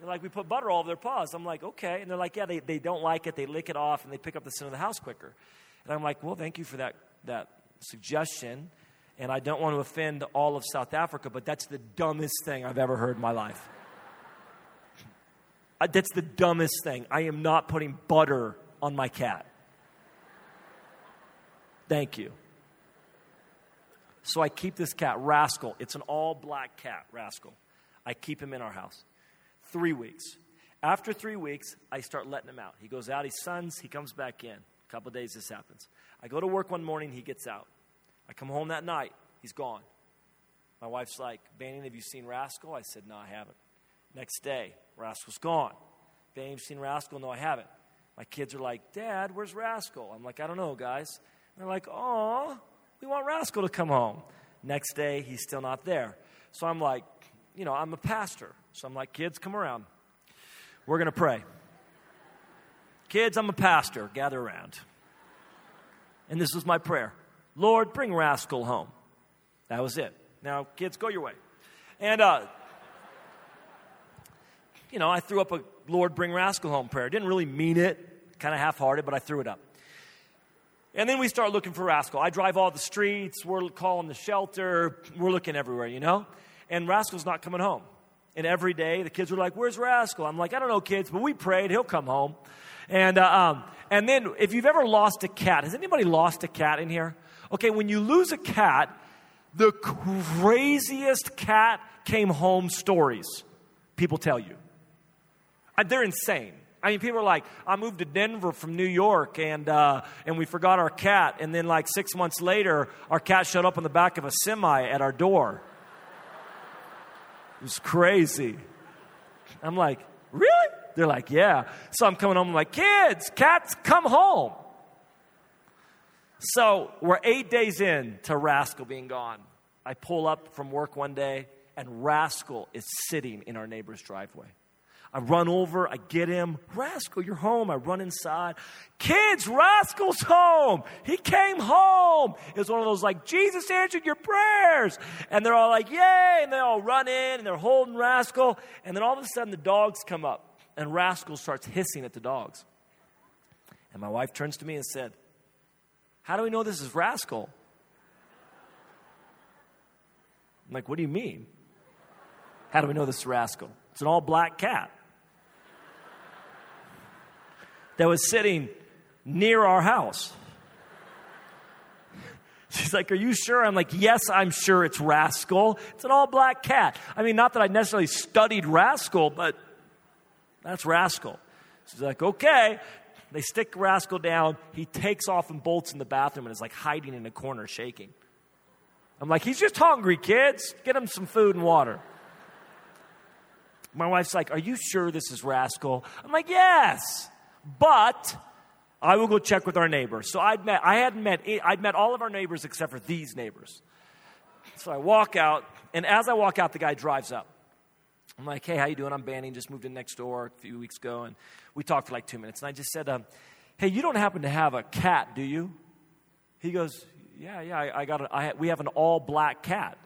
They're like, we put butter all over their paws. I'm like, okay. And they're like, yeah, they, they don't like it. They lick it off and they pick up the sin of the house quicker. And I'm like, well, thank you for that, that suggestion. And I don't want to offend all of South Africa, but that's the dumbest thing I've ever heard in my life. That's the dumbest thing. I am not putting butter on my cat. Thank you. So I keep this cat, Rascal. It's an all black cat, Rascal. I keep him in our house three weeks. After three weeks, I start letting him out. He goes out, he suns, he comes back in. A couple days, this happens. I go to work one morning, he gets out. I come home that night, he's gone. My wife's like, Banning, have you seen Rascal? I said, No, I haven't. Next day, Rascal's gone. Banning, have you seen Rascal? No, I haven't. My kids are like, Dad, where's Rascal? I'm like, I don't know, guys. And they're like, Oh, we want Rascal to come home. Next day, he's still not there. So I'm like, you know, I'm a pastor. So I'm like, kids, come around. We're going to pray. Kids, I'm a pastor. Gather around. And this was my prayer Lord, bring Rascal home. That was it. Now, kids, go your way. And, uh, you know, I threw up a Lord, bring Rascal home prayer. Didn't really mean it, kind of half hearted, but I threw it up. And then we start looking for Rascal. I drive all the streets. We're calling the shelter. We're looking everywhere, you know? And Rascal's not coming home. And every day the kids were like, Where's Rascal? I'm like, I don't know, kids, but we prayed. He'll come home. And, uh, um, and then if you've ever lost a cat, has anybody lost a cat in here? Okay, when you lose a cat, the craziest cat came home stories people tell you. Uh, they're insane. I mean, people are like, I moved to Denver from New York and, uh, and we forgot our cat. And then, like, six months later, our cat showed up on the back of a semi at our door. It was crazy. I'm like, really? They're like, yeah. So I'm coming home, I'm like, kids, cats, come home. So we're eight days in to Rascal being gone. I pull up from work one day, and Rascal is sitting in our neighbor's driveway. I run over, I get him. Rascal, you're home. I run inside. Kids, Rascal's home. He came home. It's one of those like, Jesus answered your prayers. And they're all like, yay. And they all run in and they're holding Rascal. And then all of a sudden the dogs come up and Rascal starts hissing at the dogs. And my wife turns to me and said, How do we know this is Rascal? I'm like, What do you mean? How do we know this is Rascal? It's an all black cat that was sitting near our house. She's like, Are you sure? I'm like, Yes, I'm sure it's Rascal. It's an all black cat. I mean, not that I necessarily studied Rascal, but that's Rascal. She's like, Okay. They stick Rascal down. He takes off and bolts in the bathroom and is like hiding in a corner, shaking. I'm like, He's just hungry, kids. Get him some food and water. My wife's like, Are you sure this is Rascal? I'm like, Yes but I will go check with our neighbors. So I'd met, I hadn't met, I'd met all of our neighbors except for these neighbors. So I walk out, and as I walk out, the guy drives up. I'm like, hey, how you doing? I'm Banning, just moved in next door a few weeks ago, and we talked for like two minutes. And I just said, um, hey, you don't happen to have a cat, do you? He goes, yeah, yeah, I, I got a, I, we have an all black cat.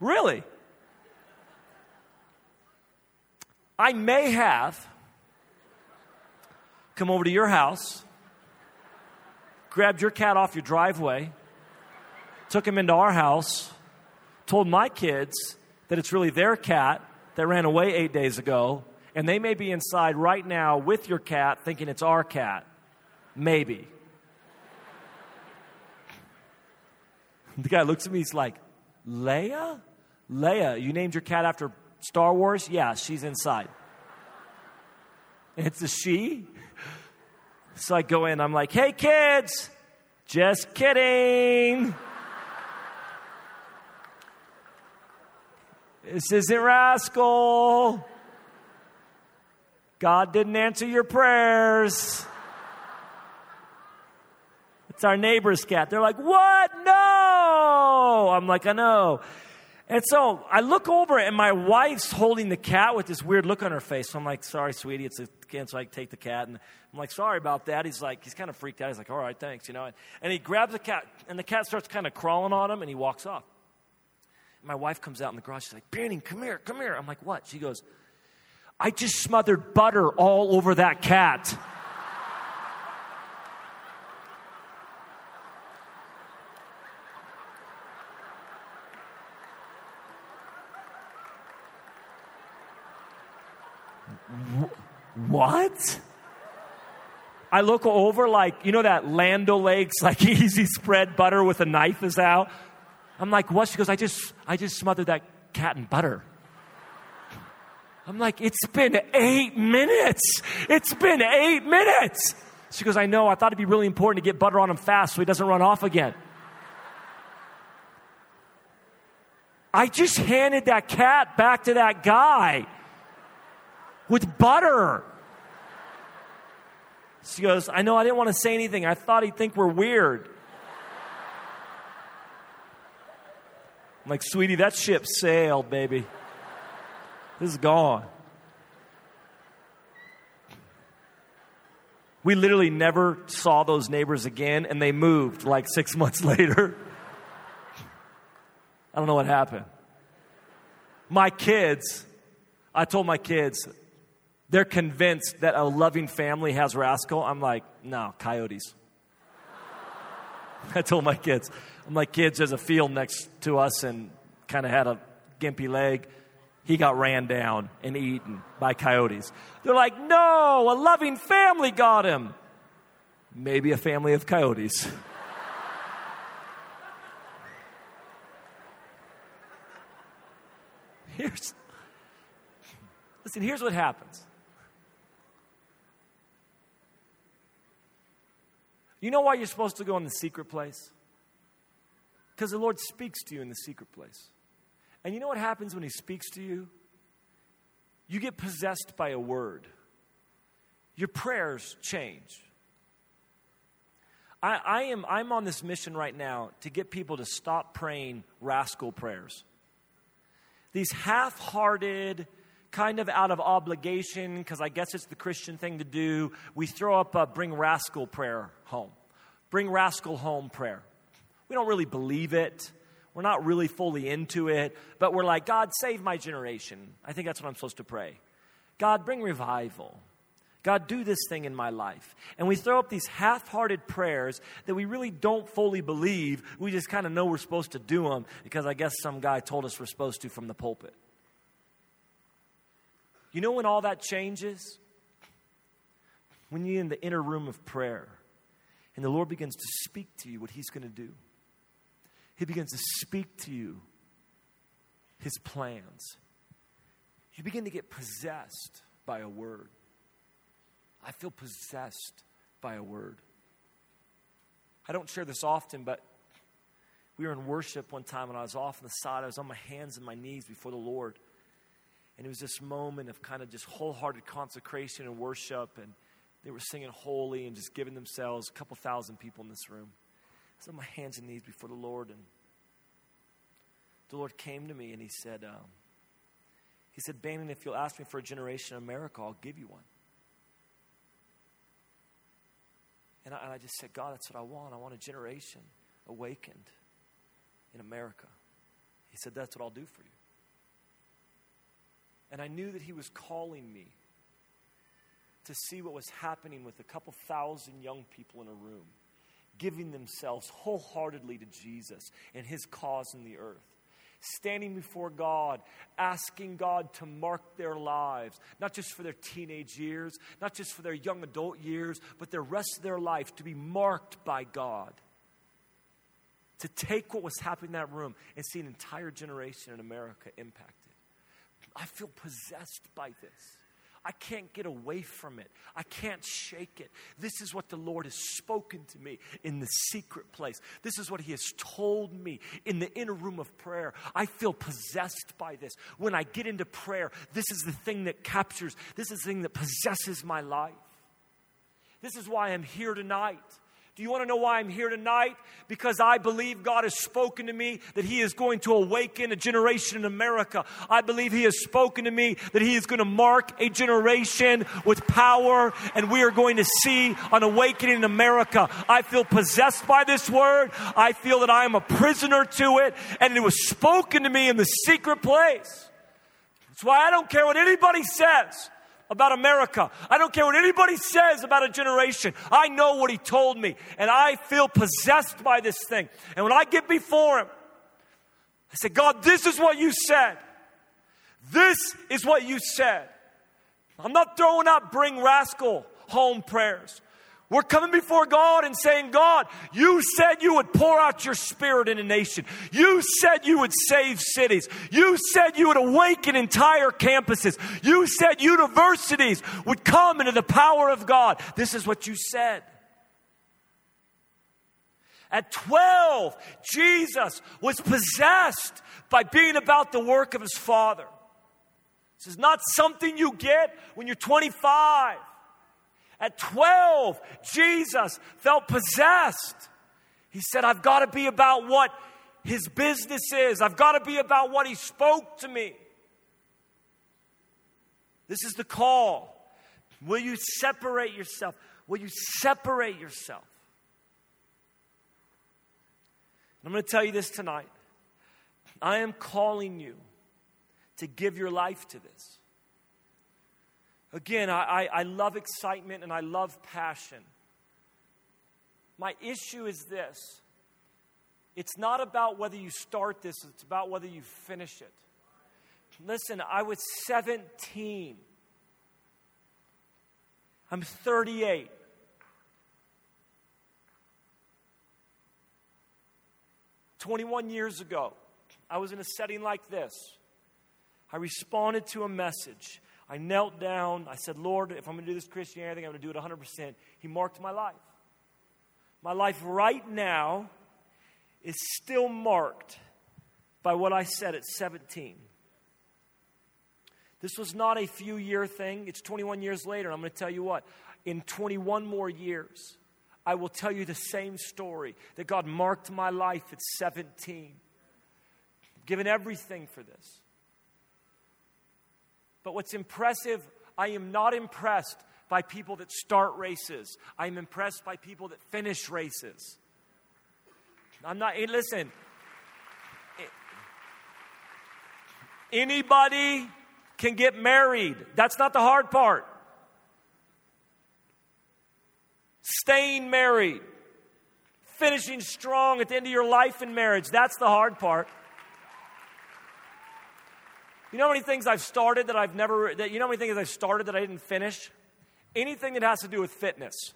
really? I may have come over to your house, grabbed your cat off your driveway, took him into our house, told my kids that it's really their cat that ran away eight days ago, and they may be inside right now with your cat thinking it's our cat. Maybe. The guy looks at me, he's like, Leia? Leia, you named your cat after Star Wars? Yeah, she's inside. It's a she. So I go in, I'm like, hey kids, just kidding. This isn't Rascal. God didn't answer your prayers. It's our neighbor's cat. They're like, what? No. I'm like, I know. And so I look over and my wife's holding the cat with this weird look on her face. So I'm like, sorry, sweetie, it's a cat. So I take the cat. And I'm like, sorry about that. He's like, he's kind of freaked out. He's like, all right, thanks, you know. And, and he grabs the cat and the cat starts kind of crawling on him and he walks off. My wife comes out in the garage. She's like, Banning, come here, come here. I'm like, what? She goes, I just smothered butter all over that cat. What? I look over like, you know that Land O'Lakes, like easy spread butter with a knife is out? I'm like, what? She goes, I just, I just smothered that cat in butter. I'm like, it's been eight minutes. It's been eight minutes. She goes, I know. I thought it'd be really important to get butter on him fast so he doesn't run off again. I just handed that cat back to that guy with butter. She goes, I know I didn't want to say anything. I thought he'd think we're weird. I'm like, sweetie, that ship sailed, baby. This is gone. We literally never saw those neighbors again, and they moved like six months later. I don't know what happened. My kids, I told my kids, they're convinced that a loving family has rascal. I'm like, no, coyotes. I told my kids, I'm like, kids, there's a field next to us and kind of had a gimpy leg. He got ran down and eaten by coyotes. They're like, no, a loving family got him. Maybe a family of coyotes. here's, listen, here's what happens You know why you're supposed to go in the secret place? Because the Lord speaks to you in the secret place. And you know what happens when He speaks to you? You get possessed by a word, your prayers change. I, I, am, I'm on this mission right now to get people to stop praying rascal prayers. These half hearted, kind of out of obligation, because I guess it's the Christian thing to do, we throw up a bring rascal prayer home. Bring rascal home prayer. We don't really believe it. We're not really fully into it, but we're like, God, save my generation. I think that's what I'm supposed to pray. God, bring revival. God, do this thing in my life. And we throw up these half hearted prayers that we really don't fully believe. We just kind of know we're supposed to do them because I guess some guy told us we're supposed to from the pulpit. You know when all that changes? When you're in the inner room of prayer and the Lord begins to speak to you what He's going to do. He begins to speak to you His plans. You begin to get possessed by a word. I feel possessed by a word. I don't share this often, but we were in worship one time and I was off on the side. I was on my hands and my knees before the Lord. And it was this moment of kind of just wholehearted consecration and worship. And they were singing holy and just giving themselves, a couple thousand people in this room. I on my hands and knees before the Lord. And the Lord came to me and He said, um, He said, Banning, if you'll ask me for a generation in America, I'll give you one. And I, and I just said, God, that's what I want. I want a generation awakened in America. He said, That's what I'll do for you. And I knew that He was calling me to see what was happening with a couple thousand young people in a room, giving themselves wholeheartedly to Jesus and His cause in the earth. Standing before God, asking God to mark their lives, not just for their teenage years, not just for their young adult years, but the rest of their life to be marked by God to take what was happening in that room and see an entire generation in America impacted. I feel possessed by this. I can't get away from it. I can't shake it. This is what the Lord has spoken to me in the secret place. This is what He has told me in the inner room of prayer. I feel possessed by this. When I get into prayer, this is the thing that captures, this is the thing that possesses my life. This is why I'm here tonight Do you want to know why I'm here tonight? Because I believe God has spoken to me that He is going to awaken a generation in America. I believe He has spoken to me that He is going to mark a generation with power, and we are going to see an awakening in America. I feel possessed by this word. I feel that I am a prisoner to it, and it was spoken to me in the secret place. That's why I don't care what anybody says about America. I don't care what anybody says about a generation. I know what he told me, and I feel possessed by this thing. And when I get before him, I say, God, this is what you said. This is what you said. I'm not throwing out bring rascal home prayers. We're coming before God and saying, God, you said you would pour out your spirit in a nation. You said you would save cities. You said you would awaken entire campuses. You said universities would come into the power of God. This is what you said. At 12, Jesus was possessed by being about the work of his Father. This is not something you get when you're 25. At 12, Jesus felt possessed. He said, I've got to be about what his business is, I've got to be about what he spoke to me. This is the call. Will you separate yourself? Will you separate yourself? I'm going to tell you this tonight. I am calling you to give your life to this. Again, I, I, love excitement and I love passion. My issue is this it's not about whether you start this, it's about whether you finish it. Listen, I was 17. I'm 38. Twenty-one years ago, I was in a setting like this. I responded to a message. I knelt down. I said, Lord, if I'm going to do this Christianity, I'm going to do it 100%. He marked my life. My life right now is still marked by what I said at 17. This was not a few year thing. It's 21 years later. and I'm going to tell you what, in 21 more years, I will tell you the same story that God marked my life at 17. given everything for this. But what's impressive, I am not impressed by people that start races. I am impressed by people that finish races. I'm not, hey, listen, anybody can get married. That's not the hard part. Staying married, finishing strong at the end of your life in marriage, that's the hard part. You know how many things I've started that I've never, that, you know how many things I've started that I didn't finish? Anything that has to do with fitness.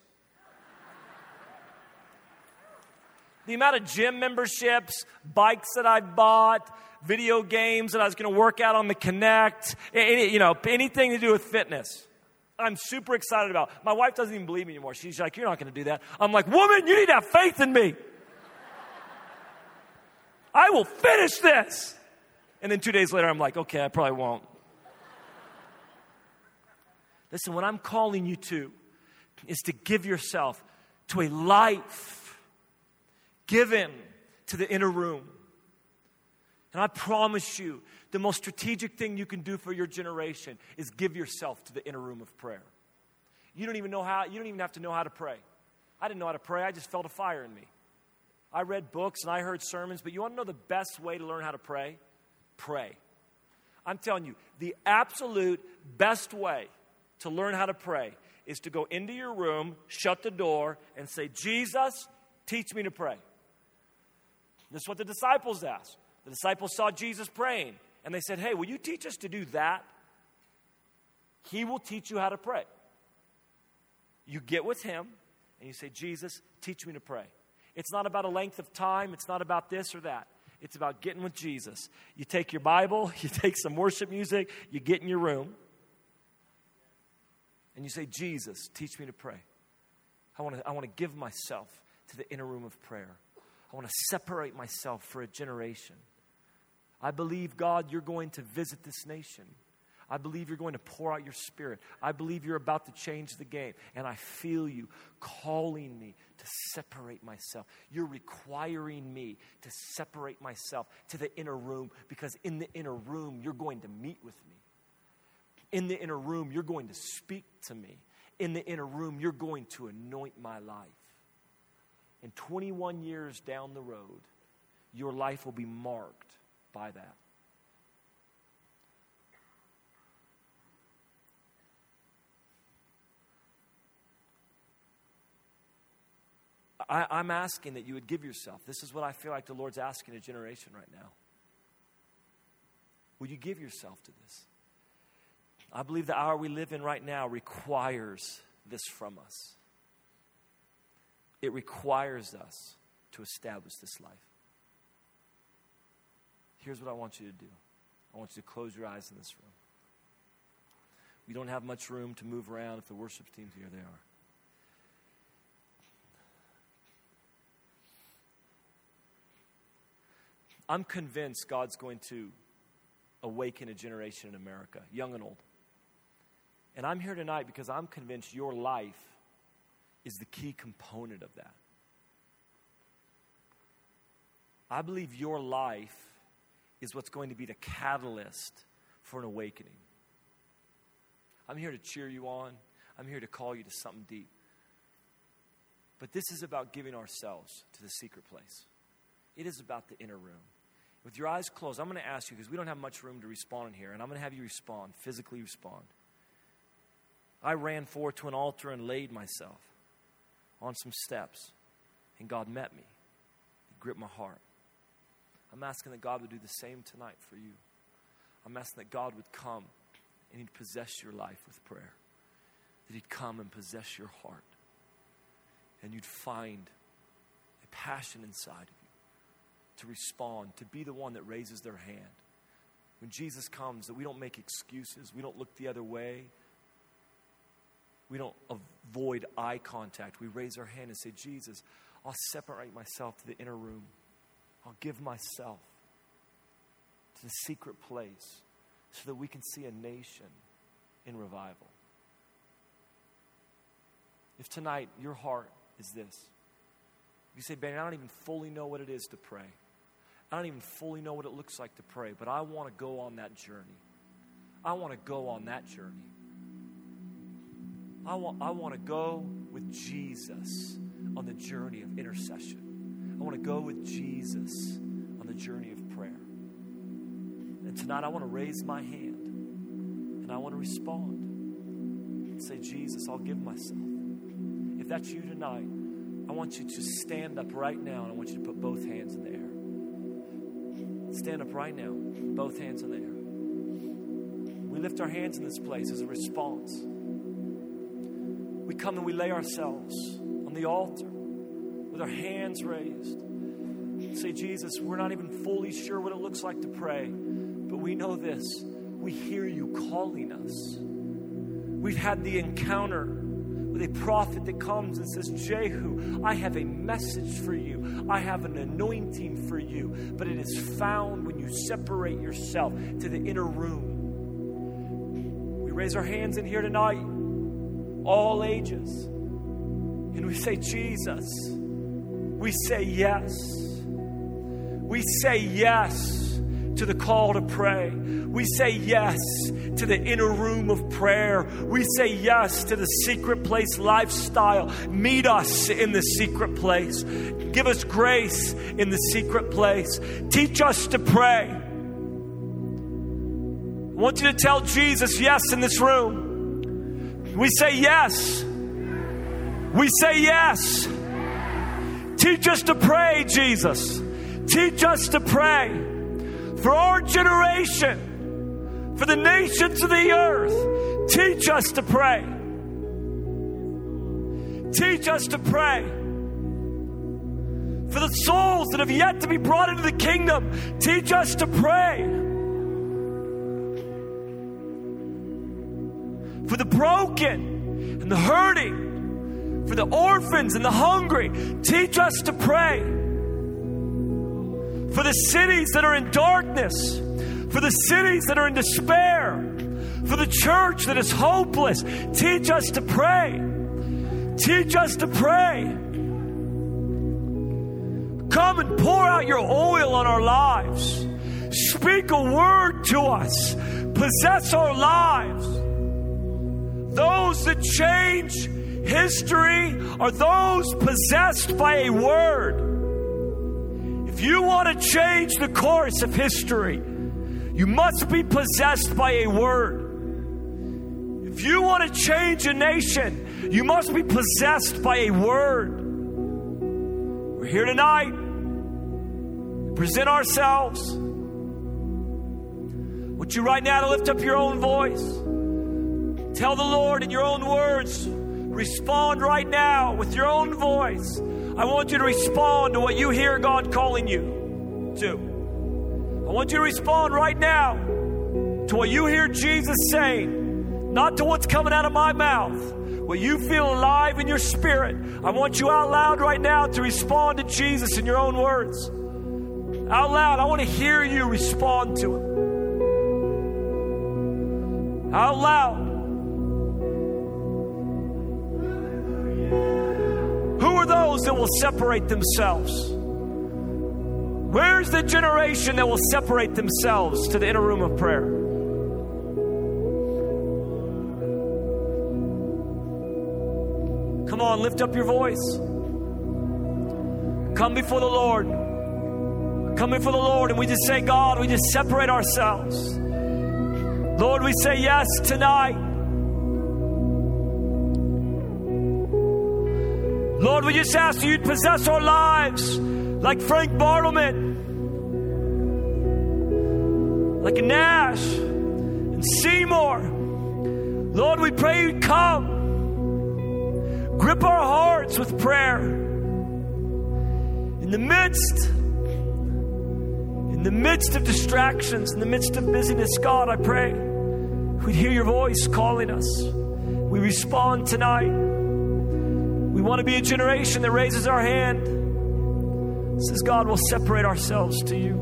the amount of gym memberships, bikes that I've bought, video games that I was going to work out on the Kinect, any, you know, anything to do with fitness. I'm super excited about. My wife doesn't even believe me anymore. She's like, "You're not going to do that." I'm like, "Woman, you need to have faith in me. I will finish this." And then two days later, I'm like, okay, I probably won't. Listen, what I'm calling you to is to give yourself to a life given to the inner room. And I promise you, the most strategic thing you can do for your generation is give yourself to the inner room of prayer. You don't even know how, you don't even have to know how to pray. I didn't know how to pray, I just felt a fire in me. I read books and I heard sermons, but you want to know the best way to learn how to pray? Pray. I'm telling you, the absolute best way to learn how to pray is to go into your room, shut the door, and say, Jesus, teach me to pray. This is what the disciples asked. The disciples saw Jesus praying, and they said, Hey, will you teach us to do that? He will teach you how to pray. You get with him, and you say, Jesus, teach me to pray. It's not about a length of time, it's not about this or that. It's about getting with Jesus. You take your Bible, you take some worship music, you get in your room, and you say, Jesus, teach me to pray. I want to, I want to give myself to the inner room of prayer. I want to separate myself for a generation. I believe, God, you're going to visit this nation. I believe you're going to pour out your spirit. I believe you're about to change the game. And I feel you calling me to separate myself. You're requiring me to separate myself to the inner room because in the inner room, you're going to meet with me. In the inner room, you're going to speak to me. In the inner room, you're going to anoint my life. And 21 years down the road, your life will be marked by that. I, am asking that you would give yourself. This is what I feel like the Lord's asking a generation right now. Will you give yourself to this? I believe the hour we live in right now requires this from us. It requires us to establish this life. Here's what I want you to do I want you to close your eyes in this room. We don't have much room to move around. If the worship team's here, they are. I'm convinced God's going to awaken a generation in America, young and old. And I'm here tonight because I'm convinced your life is the key component of that. I believe your life is what's going to be the catalyst for an awakening. I'm here to cheer you on. I'm here to call you to something deep. But this is about giving ourselves to the secret place. It is about the inner room. With your eyes closed, I'm going to ask you because we don't have much room to respond in here, and I'm going to have you respond, physically respond. I ran forward to an altar and laid myself on some steps, and God met me. He gripped my heart. I'm asking that God would do the same tonight for you. I'm asking that God would come and He'd possess your life with prayer, that He'd come and possess your heart, and you'd find a passion inside of you to respond, to be the one that raises their hand. When Jesus comes, that we don't make excuses, we don't look the other way, we don't avoid eye contact. We raise our hand and say, Jesus, I'll separate myself to the inner room. I'll give myself to the secret place so that we can see a nation in revival. If tonight your heart is this, you say, Ben, I don't even fully know what it is to pray. I don't even fully know what it looks like to pray, but I want to go on that journey. I want to go on that journey. I want, I want to go with Jesus on the journey of intercession. I want to go with Jesus on the journey of prayer. And tonight I want to raise my hand and I want to respond and say, Jesus, I'll give myself. If that's you tonight, I want you to stand up right now and I want you to put both hands in the air. Stand up right now, both hands in the air. We lift our hands in this place as a response. We come and we lay ourselves on the altar with our hands raised. Say, Jesus, we're not even fully sure what it looks like to pray, but we know this. We hear you calling us. We've had the encounter with a prophet that comes and says, Jehu, I have a message for you. I have an anointing for you. But it is found when you separate yourself to the inner room. We raise our hands in here tonight, all ages, and we say, Jesus. We say yes. We say yes to the call to pray. We say yes to the inner room of prayer. We say yes to the secret place lifestyle. Meet us in the secret place. Give us grace in the secret place. Teach us to pray. I want you to tell Jesus yes in this room. We say yes. We say yes. Teach us to pray, Jesus. Teach us to pray for our generation, for the nations of the earth. Teach us to pray. Teach us to pray. For the souls that have yet to be brought into the kingdom, teach us to pray. For the broken and the hurting, for the orphans and the hungry, teach us to pray for the cities that are in darkness, for the cities that are in despair, For the church that is hopeless, teach us to pray. Teach us to pray. Come and pour out your oil on our lives. Speak a word to us. Possess our lives. Those that change history are those possessed by a word. If you want to change the course of history, you must be possessed by a word. If you want to change a nation, you must be possessed by a word. We're here tonight. Present ourselves. Would you right now to lift up your own voice? Tell the Lord in your own words. Respond right now with your own voice. I want you to respond to what you hear God calling you to. I want you to respond right now to what you hear Jesus saying, not to what's coming out of my mouth. What you feel alive in your spirit. I want you out loud right now to respond to Jesus in your own words. Out loud, I want to hear you respond to Him. Out loud. Those that will separate themselves? Where's the generation that will separate themselves to the inner room of prayer? Come on, lift up your voice. Come before the Lord. Come before the Lord, and we just say, God, we just separate ourselves. Lord, we say yes tonight. Lord, we just ask you'd possess our lives like Frank Bartleman, like Nash and Seymour. Lord, we pray you'd come. Grip our hearts with prayer. In the midst, in the midst of distractions, in the midst of busyness, God, I pray we'd hear your voice calling us. We respond tonight. Want to be a generation that raises our hand, says, God, we'll separate ourselves to you.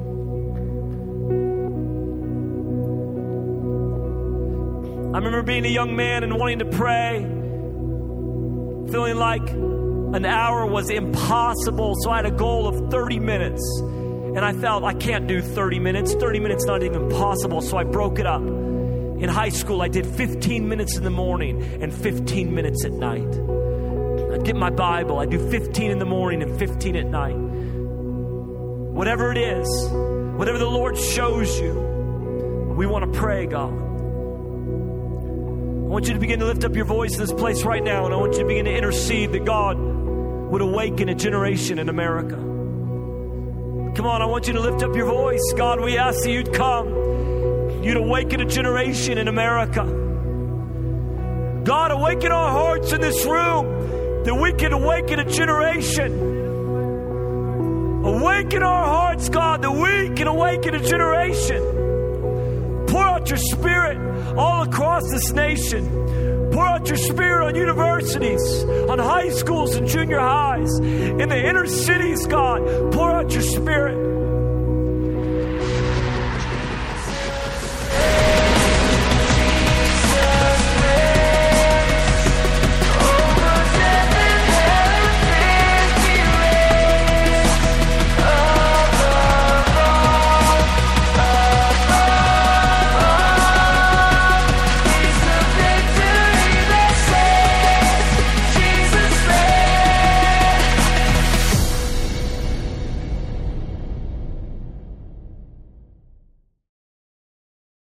I remember being a young man and wanting to pray, feeling like an hour was impossible, so I had a goal of 30 minutes. And I felt I can't do 30 minutes. 30 minutes not even possible, so I broke it up. In high school, I did 15 minutes in the morning and 15 minutes at night. Get my Bible, I'd do 15 in the morning and 15 at night. Whatever it is, whatever the Lord shows you, we want to pray, God. I want you to begin to lift up your voice in this place right now, and I want you to begin to intercede that God would awaken a generation in America. Come on, I want you to lift up your voice. God, we ask that you'd come. You'd awaken a generation in America. God, awaken our hearts in this room that we can awaken a generation. Awaken our hearts, God, that we can awaken a generation. Pour out your spirit all across this nation. Pour out your spirit on universities, on high schools and junior highs, in the inner cities, God. Pour out your spirit.